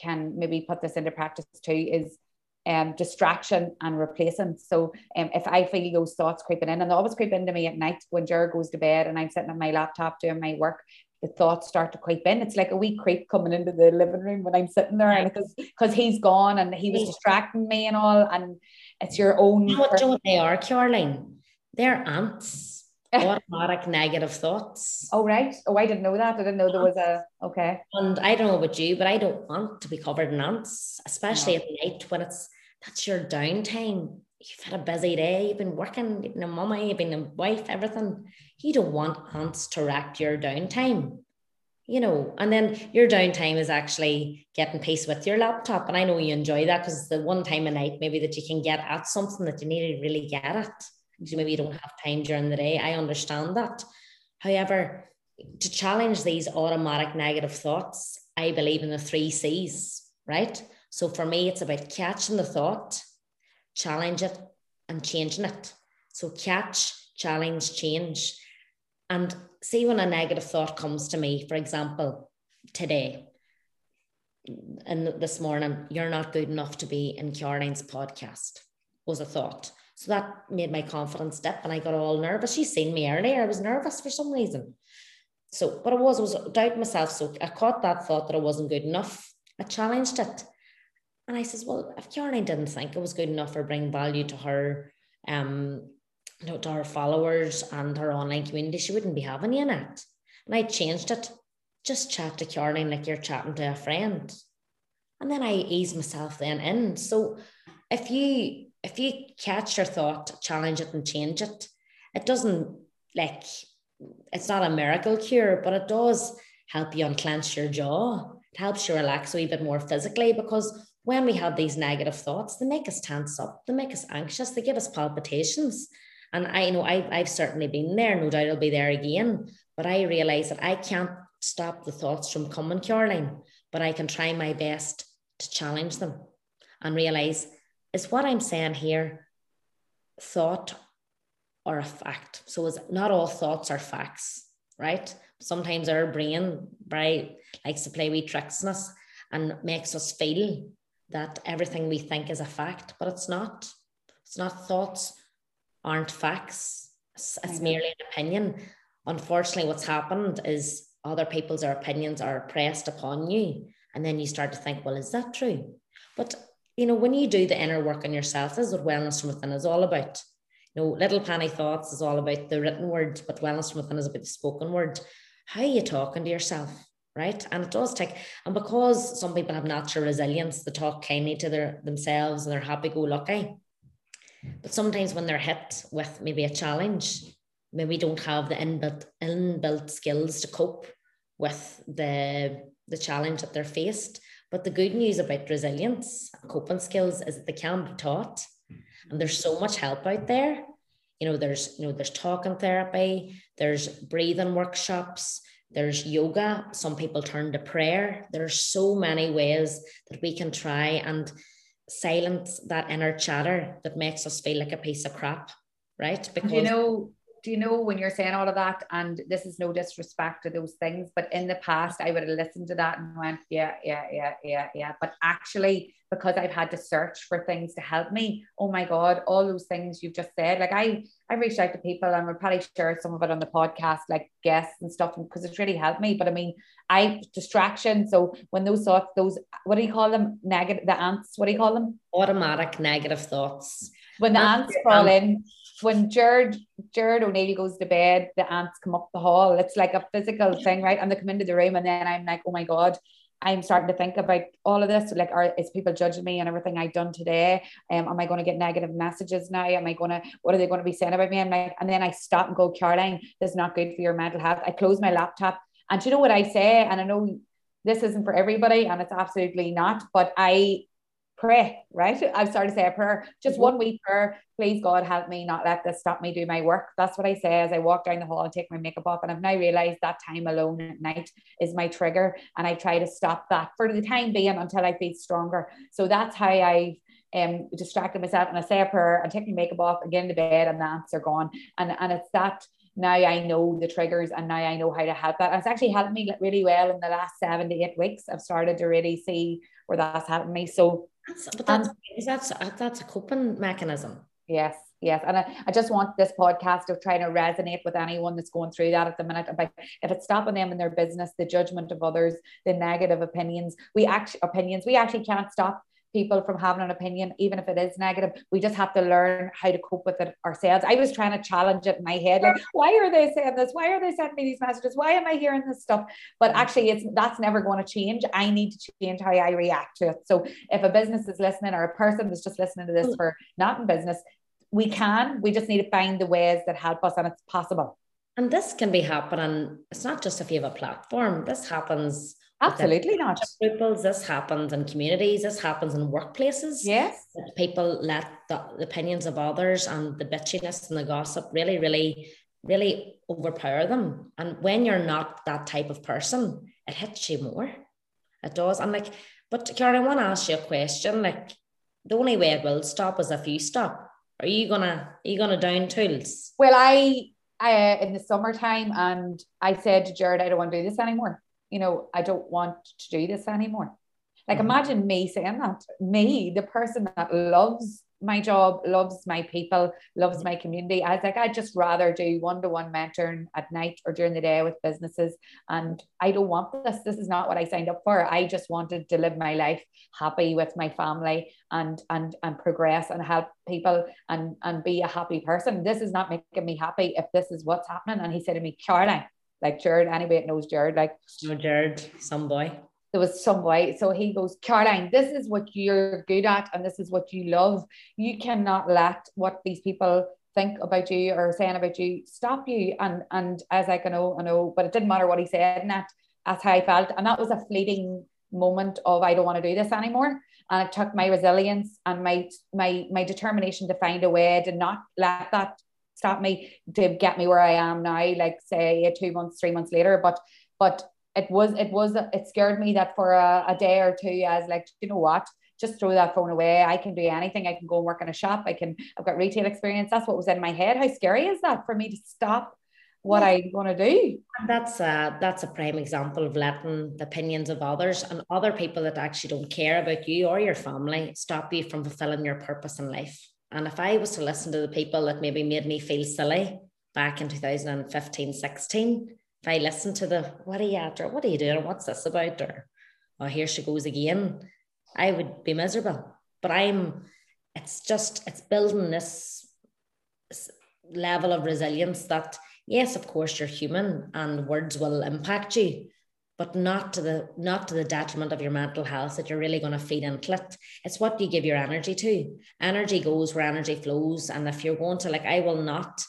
can maybe put this into practice too, is um, distraction and replacing. So um, if I feel those thoughts creeping in, and they always creep into me at night when Jared goes to bed and I'm sitting at my laptop doing my work, the thoughts start to creep in. It's like a wee creep coming into the living room when I'm sitting there, and because because he's gone and he was distracting me and all, and it's your own. You know what, you know what they are, Caroline? They're ants. Automatic negative thoughts. Oh right. Oh, I didn't know that. I didn't know there was a okay. And I don't know about you, but I don't want to be covered in ants, especially at night when it's that's your downtime you've had a busy day, you've been working, you've been a mama, you've been a wife, everything. You don't want ants to wreck your downtime, you know. And then your downtime is actually getting peace with your laptop. And I know you enjoy that because it's the one time a night maybe that you can get at something that you need to really get at. So maybe you don't have time during the day. I understand that. However, to challenge these automatic negative thoughts, I believe in the three C's, right? So for me, it's about catching the thought challenge it and changing it. So catch, challenge, change. And see when a negative thought comes to me, for example, today and this morning, you're not good enough to be in Caroline's podcast, was a thought. So that made my confidence dip and I got all nervous. She's seen me earlier. I was nervous for some reason. So, but I was, was doubt myself. So I caught that thought that I wasn't good enough. I challenged it. And I says, well, if Caroline didn't think it was good enough or bring value to her, um, you know, to her followers and her online community, she wouldn't be having you in it. And I changed it. Just chat to Caroline like you're chatting to a friend. And then I ease myself then in. So if you if you catch your thought, challenge it and change it, it doesn't like it's not a miracle cure, but it does help you unclench your jaw. It helps you relax a wee bit more physically because when we have these negative thoughts, they make us tense up, they make us anxious, they give us palpitations. And I know I've, I've certainly been there, no doubt I'll be there again. But I realize that I can't stop the thoughts from coming, Caroline, but I can try my best to challenge them and realize is what I'm saying here thought or a fact? So is not all thoughts are facts, right? Sometimes our brain right likes to play wee tricks on us and makes us feel that everything we think is a fact, but it's not. It's not thoughts aren't facts. It's, it's merely an opinion. Unfortunately, what's happened is other people's opinions are pressed upon you. And then you start to think, well, is that true? But you know, when you do the inner work on yourself, this is what wellness from within is all about. You know, little penny thoughts is all about the written word, but wellness from within is about the spoken word. How are you talking to yourself? Right. And it does take, and because some people have natural resilience, they talk kindly to their themselves and they're happy go lucky. Eh. But sometimes when they're hit with maybe a challenge, maybe don't have the inbuilt inbuilt skills to cope with the the challenge that they're faced. But the good news about resilience and coping skills is that they can be taught. And there's so much help out there. You know, there's you know, there's talking therapy, there's breathing workshops, there's yoga. Some people turn to prayer. There's so many ways that we can try and silence that inner chatter that makes us feel like a piece of crap, right? Because you know, do you know when you're saying all of that and this is no disrespect to those things but in the past i would have listened to that and went yeah yeah yeah yeah yeah. But actually because i've had to search for things to help me oh my god all those things you've just said like i i reached out to people and we'll probably share some of it on the podcast like guests and stuff because it's really helped me. But i mean i distraction so when those thoughts those what do you call them? Negative the ants what do you call them? Automatic negative thoughts. When the ants crawl um, in when Jared Jared O'Neill goes to bed, the ants come up the hall. It's like a physical thing, right? And they come into the room, and then I'm like, oh my god, I'm starting to think about all of this. Like, are is people judging me and everything I've done today? Um, am I going to get negative messages now? Am I going to? What are they going to be saying about me? I'm like, and then I stop and go, Caroline, this is not good for your mental health. I close my laptop, and you know what I say? And I know this isn't for everybody, and it's absolutely not. But I pray, right? I've started to say a prayer, just mm-hmm. one week prayer. Please, God, help me not let this stop me do my work. That's what I say as I walk down the hall and take my makeup off. And I've now realized that time alone at night is my trigger. And I try to stop that for the time being until I feel stronger. So that's how I um distracted myself and I say a prayer and take my makeup off and get into bed and the ants are gone. And and it's that now I know the triggers and now I know how to help that. And it's actually helped me really well in the last seven to eight weeks. I've started to really see where that's helping me. So that's, but that's, um, that's, that's a coping mechanism. Yes, yes. And I, I just want this podcast to try to resonate with anyone that's going through that at the minute. About if it's stopping them in their business, the judgment of others, the negative opinions, we actually opinions, we actually can't stop people from having an opinion, even if it is negative. We just have to learn how to cope with it ourselves. I was trying to challenge it in my head, like, why are they saying this? Why are they sending me these messages? Why am I hearing this stuff? But actually, it's that's never going to change. I need to change how I react to it. So if a business is listening or a person that's just listening to this mm. for not in business, we can. We just need to find the ways that help us, and it's possible. And this can be happening. It's not just if you have a platform. This happens Absolutely not. Peoples, this happens in communities, this happens in workplaces. Yes. People let the, opinions of others and the bitchiness and the gossip really, really, really overpower them. And when you're not that type of person, it hits you more. It does. I'm like, but Karen, I want to ask you a question. Like, the only way it will stop is if you stop. Are you gonna are you gonna down tools? Well, I I in the summertime and I said to Jared, I don't want to do this anymore you know, I don't want to do this anymore. Like, mm-hmm. imagine me saying that. Me, the person that loves my job, loves my people, loves my community. I was like, I'd just rather do one to one mentoring at night or during the day with businesses. And I don't want this. This is not what I signed up for. I just wanted to live my life happy with my family and and and progress and help people and and be a happy person. This is not making me happy if this is what's happening. And he said to me, Caroline, like Jared, anybody that knows Jared, like no Jared, some boy. There was some boy. So he goes, Caroline, this is what you're good at and this is what you love. You cannot let what these people think about you or saying about you stop you. And and as I can know, I know, but it didn't matter what he said and that that's how I felt. And that was a fleeting moment of I don't want to do this anymore. And it took my resilience and my my my determination to find a way to not let that stop me to get me where I am now, like say two months, three months later. But but it was it was it scared me that for a, a day or two, I was like, you know what? Just throw that phone away. I can do anything. I can go and work in a shop. I can. I've got retail experience. That's what was in my head. How scary is that for me to stop what I want to do. And that's a that's a prime example of letting the opinions of others and other people that actually don't care about you or your family stop you from fulfilling your purpose in life. And if I was to listen to the people that maybe made me feel silly back in 2015, 16, if I listened to the what are you after? What are you doing? What's this about? Or oh here she goes again, I would be miserable. But I'm it's just it's building this level of resilience that yes, of course, you're human and words will impact you, but not to the not to the detriment of your mental health that you're really going to feed into it. It's what you give your energy to. Energy goes where energy flows. And if you're going to like, I will not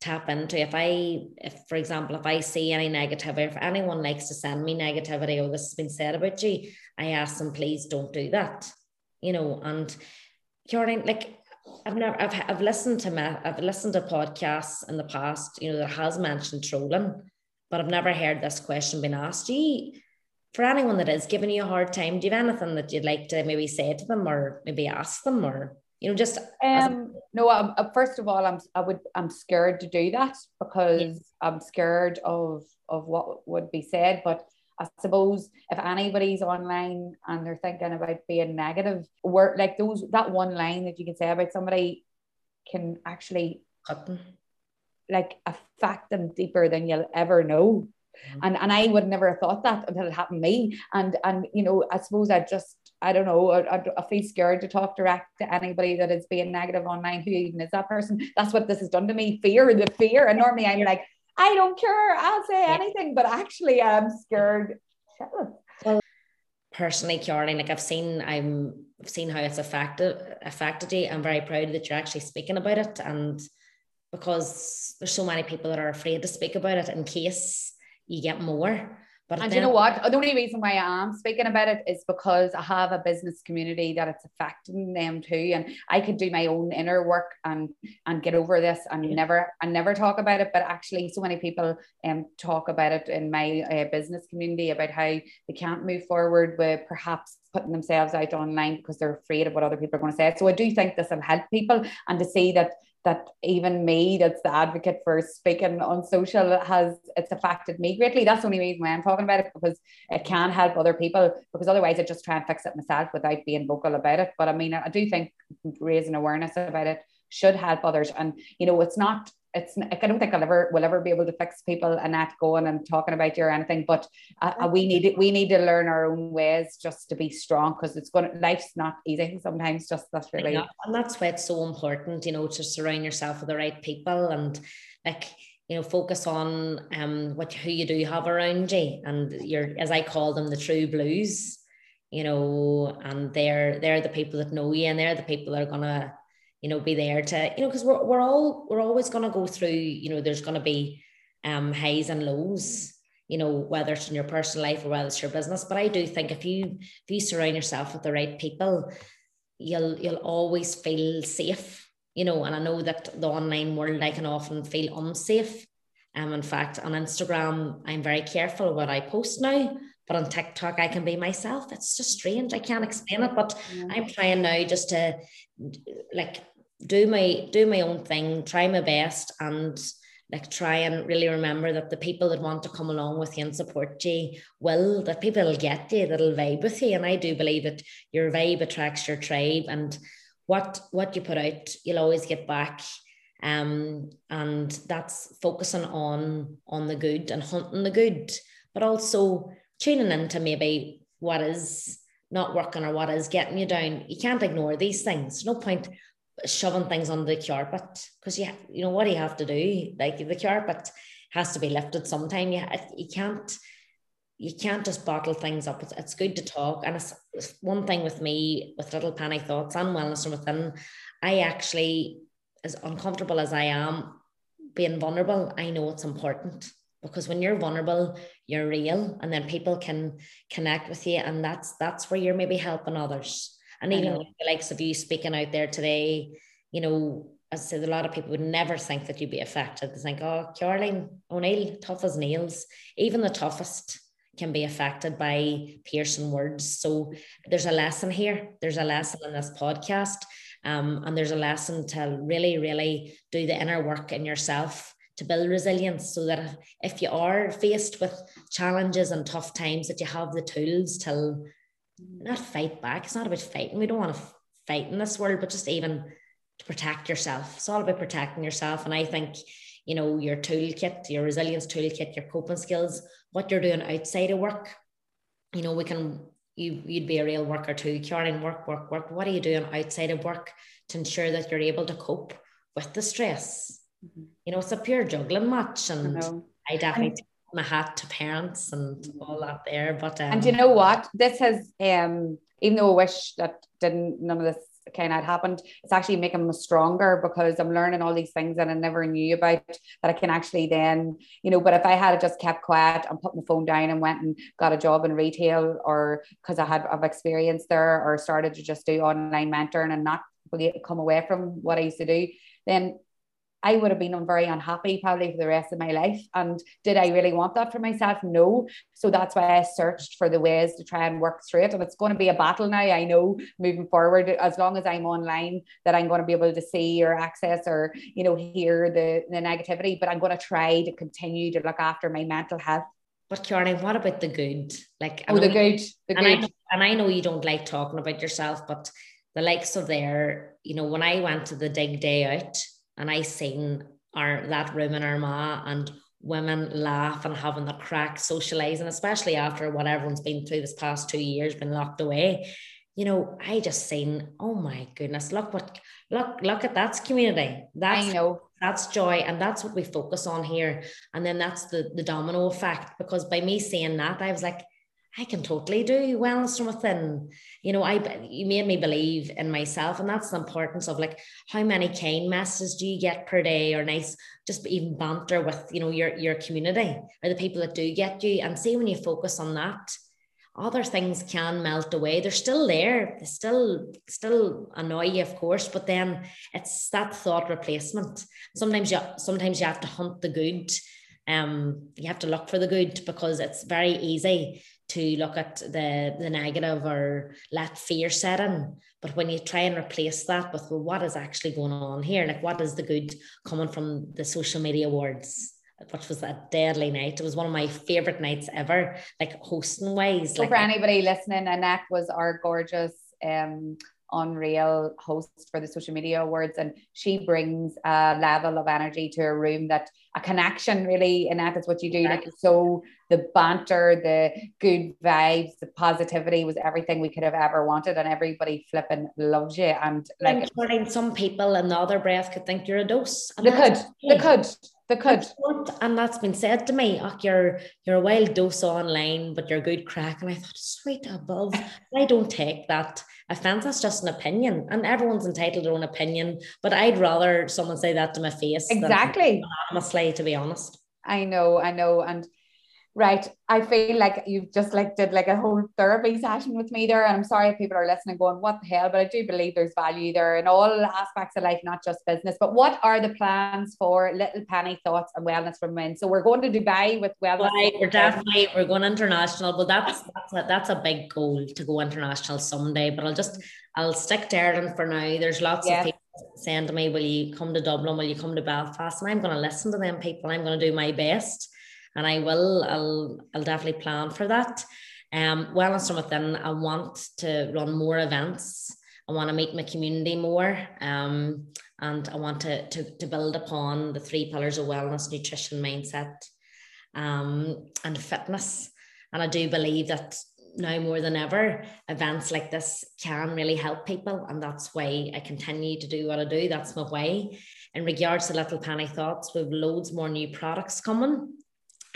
tap into if I if for example, if I see any negativity, if anyone likes to send me negativity or this has been said about you, I ask them, please don't do that. You know, and Caroline, like I've never I've I've listened to I've listened to podcasts in the past, you know, that has mentioned trolling, but I've never heard this question being asked. Do you, for anyone that is giving you a hard time, do you have anything that you'd like to maybe say to them or maybe ask them or you know just um no I'm, uh, first of all i'm i would i'm scared to do that because yeah. i'm scared of of what would be said but I suppose if anybody's online and they're thinking about being negative, work like those that one line that you can say about somebody can actually like affect them deeper than you'll ever know. Mm-hmm. And and I would never have thought that until it happened to me. And and you know, I suppose I just I don't know, I, I feel scared to talk direct to anybody that is being negative online. Who even is that person? That's what this has done to me. Fear, the fear. And normally I'm like, I don't care. I'll say anything, but actually, I'm scared. Well, personally, Caroline, like I've seen, I'm I've seen how it's affected affected you. I'm very proud that you're actually speaking about it, and because there's so many people that are afraid to speak about it in case you get more. But and you know what? The only reason why I am speaking about it is because I have a business community that it's affecting them too, and I could do my own inner work and and get over this and yeah. never and never talk about it. But actually, so many people um talk about it in my uh, business community about how they can't move forward with perhaps putting themselves out online because they're afraid of what other people are going to say. So I do think this will help people and to see that that even me that's the advocate for speaking on social has it's affected me greatly. That's the only reason why i'm talking about it because it can help other people because otherwise i just try and fix it myself without being vocal about it. But i mean i do think raising awareness about it should help others. And you know it's not it's I don't think I'll ever will ever be able to fix people and not going and talking about you or anything. But uh, uh we need we need to learn our own ways just to be strong because it's going to life's not easy sometimes. Just that's really and that's why it's so important, you know, to surround yourself with the right people and like you know focus on um what who you do have around you and you're as I call them the true blues you know and they're they're the people that know you and they're the people that are gonna you know, be there to, you know, because we're, we're all, we're always going to go through, you know, there's going to be um, highs and lows, you know, whether it's in your personal life or whether it's your business. But I do think if you, if you surround yourself with the right people, you'll, you'll always feel safe, you know, and I know that the online world, I can often feel unsafe. Um, in fact, on Instagram, I'm very careful what I post now but on TikTok, I can be myself. It's just strange. I can't explain it, but yeah. I'm trying now just to like do my do my own thing, try my best, and like try and really remember that the people that want to come along with you and support you will that people will get you that'll vibe with you and i do believe that your vibe attracts your tribe and what what you put out you'll always get back um and that's focusing on on the good and hunting the good but also tuning into maybe what is not working or what is getting you down. You can't ignore these things. no point shoving things under the carpet because you you know what do you have to do? Like the carpet has to be lifted sometime. You, you can't you can't just bottle things up. It's, it's good to talk. And it's, it's one thing with me with little penny thoughts and wellness from within, I actually, as uncomfortable as I am, being vulnerable, I know it's important because when you're vulnerable you're real and then people can connect with you and that's that's where you're maybe helping others and even the likes of you speaking out there today you know as I said, a lot of people would never think that you'd be affected. They think, oh, Caroline O'Neill, tough as nails. Even the toughest can be affected by piercing words. So there's a lesson here. There's a lesson in this podcast. Um, and there's a lesson to really, really do the inner work in yourself to build resilience so that if you are faced with challenges and tough times that you have the tools to not fight back. It's not about fighting. We don't want to fight in this world, but just even to protect yourself. It's all about protecting yourself. And I think, you know, your toolkit, your resilience toolkit, your coping skills, what you're doing outside of work, you know, we can you you'd be a real worker too. Karen, work, work, work. What are you doing outside of work to ensure that you're able to cope with the stress? Mm-hmm. You know, it's a pure juggling match. And I, I definitely take my hat to parents and all that there. But um, and you know what? This has um even though I wish that didn't none of this kind of happened, it's actually making me stronger because I'm learning all these things that I never knew about that I can actually then, you know, but if I had just kept quiet and put my phone down and went and got a job in retail or because I had of experience there or started to just do online mentoring and not come away from what I used to do, then I would have been very unhappy probably for the rest of my life. And did I really want that for myself? No. So that's why I searched for the ways to try and work through it. And it's going to be a battle now. I know moving forward, as long as I'm online, that I'm going to be able to see or access or, you know, hear the, the negativity. But I'm going to try to continue to look after my mental health. But Karen, what about the good? Like oh, the good, the and good. I, and I know you don't like talking about yourself, but the likes of there, you know, when I went to the dig day out, and I seen our that room in Armagh and women laugh and having the crack, socializing, especially after what everyone's been through this past two years, been locked away. You know, I just seen, oh my goodness, look what look, look at that's community. That's I know that's joy. And that's what we focus on here. And then that's the the domino effect. Because by me saying that, I was like, I can totally do wellness from within. You know, I you made me believe in myself, and that's the importance of like how many kind messages do you get per day, or nice, just even banter with you know your your community or the people that do get you, and see when you focus on that, other things can melt away. They're still there. They still still annoy you, of course, but then it's that thought replacement. Sometimes you sometimes you have to hunt the good. Um, you have to look for the good because it's very easy to look at the the negative or let fear set in. But when you try and replace that with well, what is actually going on here? Like what is the good coming from the social media awards? Which was a deadly night. It was one of my favorite nights ever, like hosting wise. So like, for anybody listening, Annette was our gorgeous um unreal host for the social media awards and she brings a level of energy to a room that a connection really and that is what you do like so the banter the good vibes the positivity was everything we could have ever wanted and everybody flipping loves you and like some people in the other breath could think you're a dose they could they could they could. And that's been said to me, oh, you're you're a wild dose online, but you're good crack. And I thought, sweet above. I don't take that offense. That's just an opinion. And everyone's entitled to their own opinion. But I'd rather someone say that to my face. Exactly. Anonymously, to be honest. I know, I know. And right. I feel like you've just like did like a whole therapy session with me there. And i'm sorry if people are listening going what the hell? But i do believe there's value there in all aspects of life not just business. But what are the plans for little penny thoughts and wellness from within? So we're going to dubai with wellness right, we're definitely we're going international but that's that's a, that's a big goal to go international someday. But i'll just i'll stick to ireland for now. There's lots yeah. of people saying to me will you come to dublin? Will you come to belfast? And i'm going to listen to them people. I'm going to do my best and I will. I'll I'll definitely plan for that. Um, wellness from within. I want to run more events. I want to meet my community more. Um, and I want to, to, to build upon the three pillars of wellness, nutrition, mindset, um, and fitness. And I do believe that now more than ever, events like this can really help people. And that's why I continue to do what I do. That's my way. In regards to Little Penny Thoughts, we've loads more new products coming.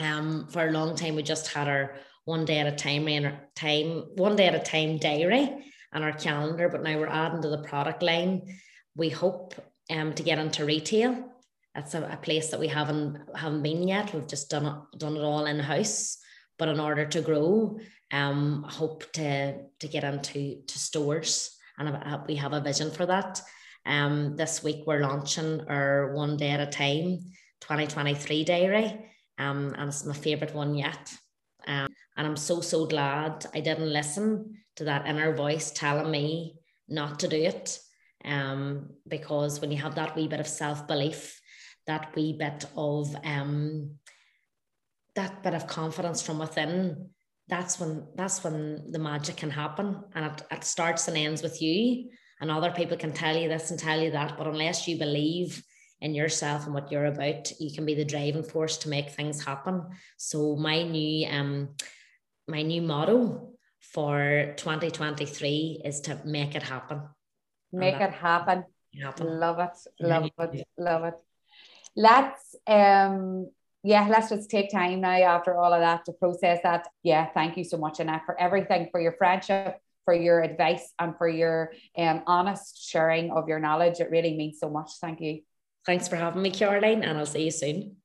Um, for a long time, we just had our one day at a time, time one day at a time diary and our calendar, but now we're adding to the product line. We hope um, to get into retail. That's a, a place that we haven't haven't been yet. We've just done it done it all in house. But in order to grow, um, hope to to get into to stores, and we have a vision for that. Um, this week we're launching our one day at a time 2023 diary. Um, and it's my favorite one yet. Um, and I'm so, so glad I didn't listen to that inner voice telling me not to do it. Um, because when you have that wee bit of self belief, that wee bit of um, that bit of confidence from within, that's when that's when the magic can happen, and it, it starts and ends with you. And other people can tell you this and tell you that, but unless you believe in yourself and what you're about, you can be the driving force to make things happen. So my new um my new motto for 2023 is to make it happen. Make it happen. happen. Love it. Love it. Love it. Let's um yeah, let's just take time now after all of that to process that. Yeah, thank you so much, Annette, for everything, for your friendship, for your advice, and for your um, honest sharing of your knowledge. It really means so much. Thank you. Thanks for having me, Caroline, and I'll see you soon.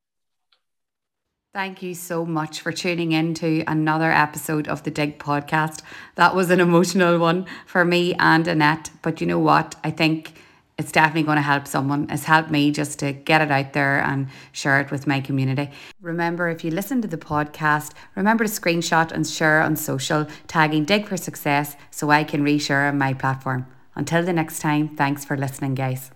Thank you so much for tuning in to another episode of the Dig podcast. That was an emotional one for me and Annette, but you know what? I think it's definitely going to help someone. It's helped me just to get it out there and share it with my community. Remember, if you listen to the podcast, remember to screenshot and share on social, tagging Dig for Success so I can reshare on my platform. Until the next time, thanks for listening, guys.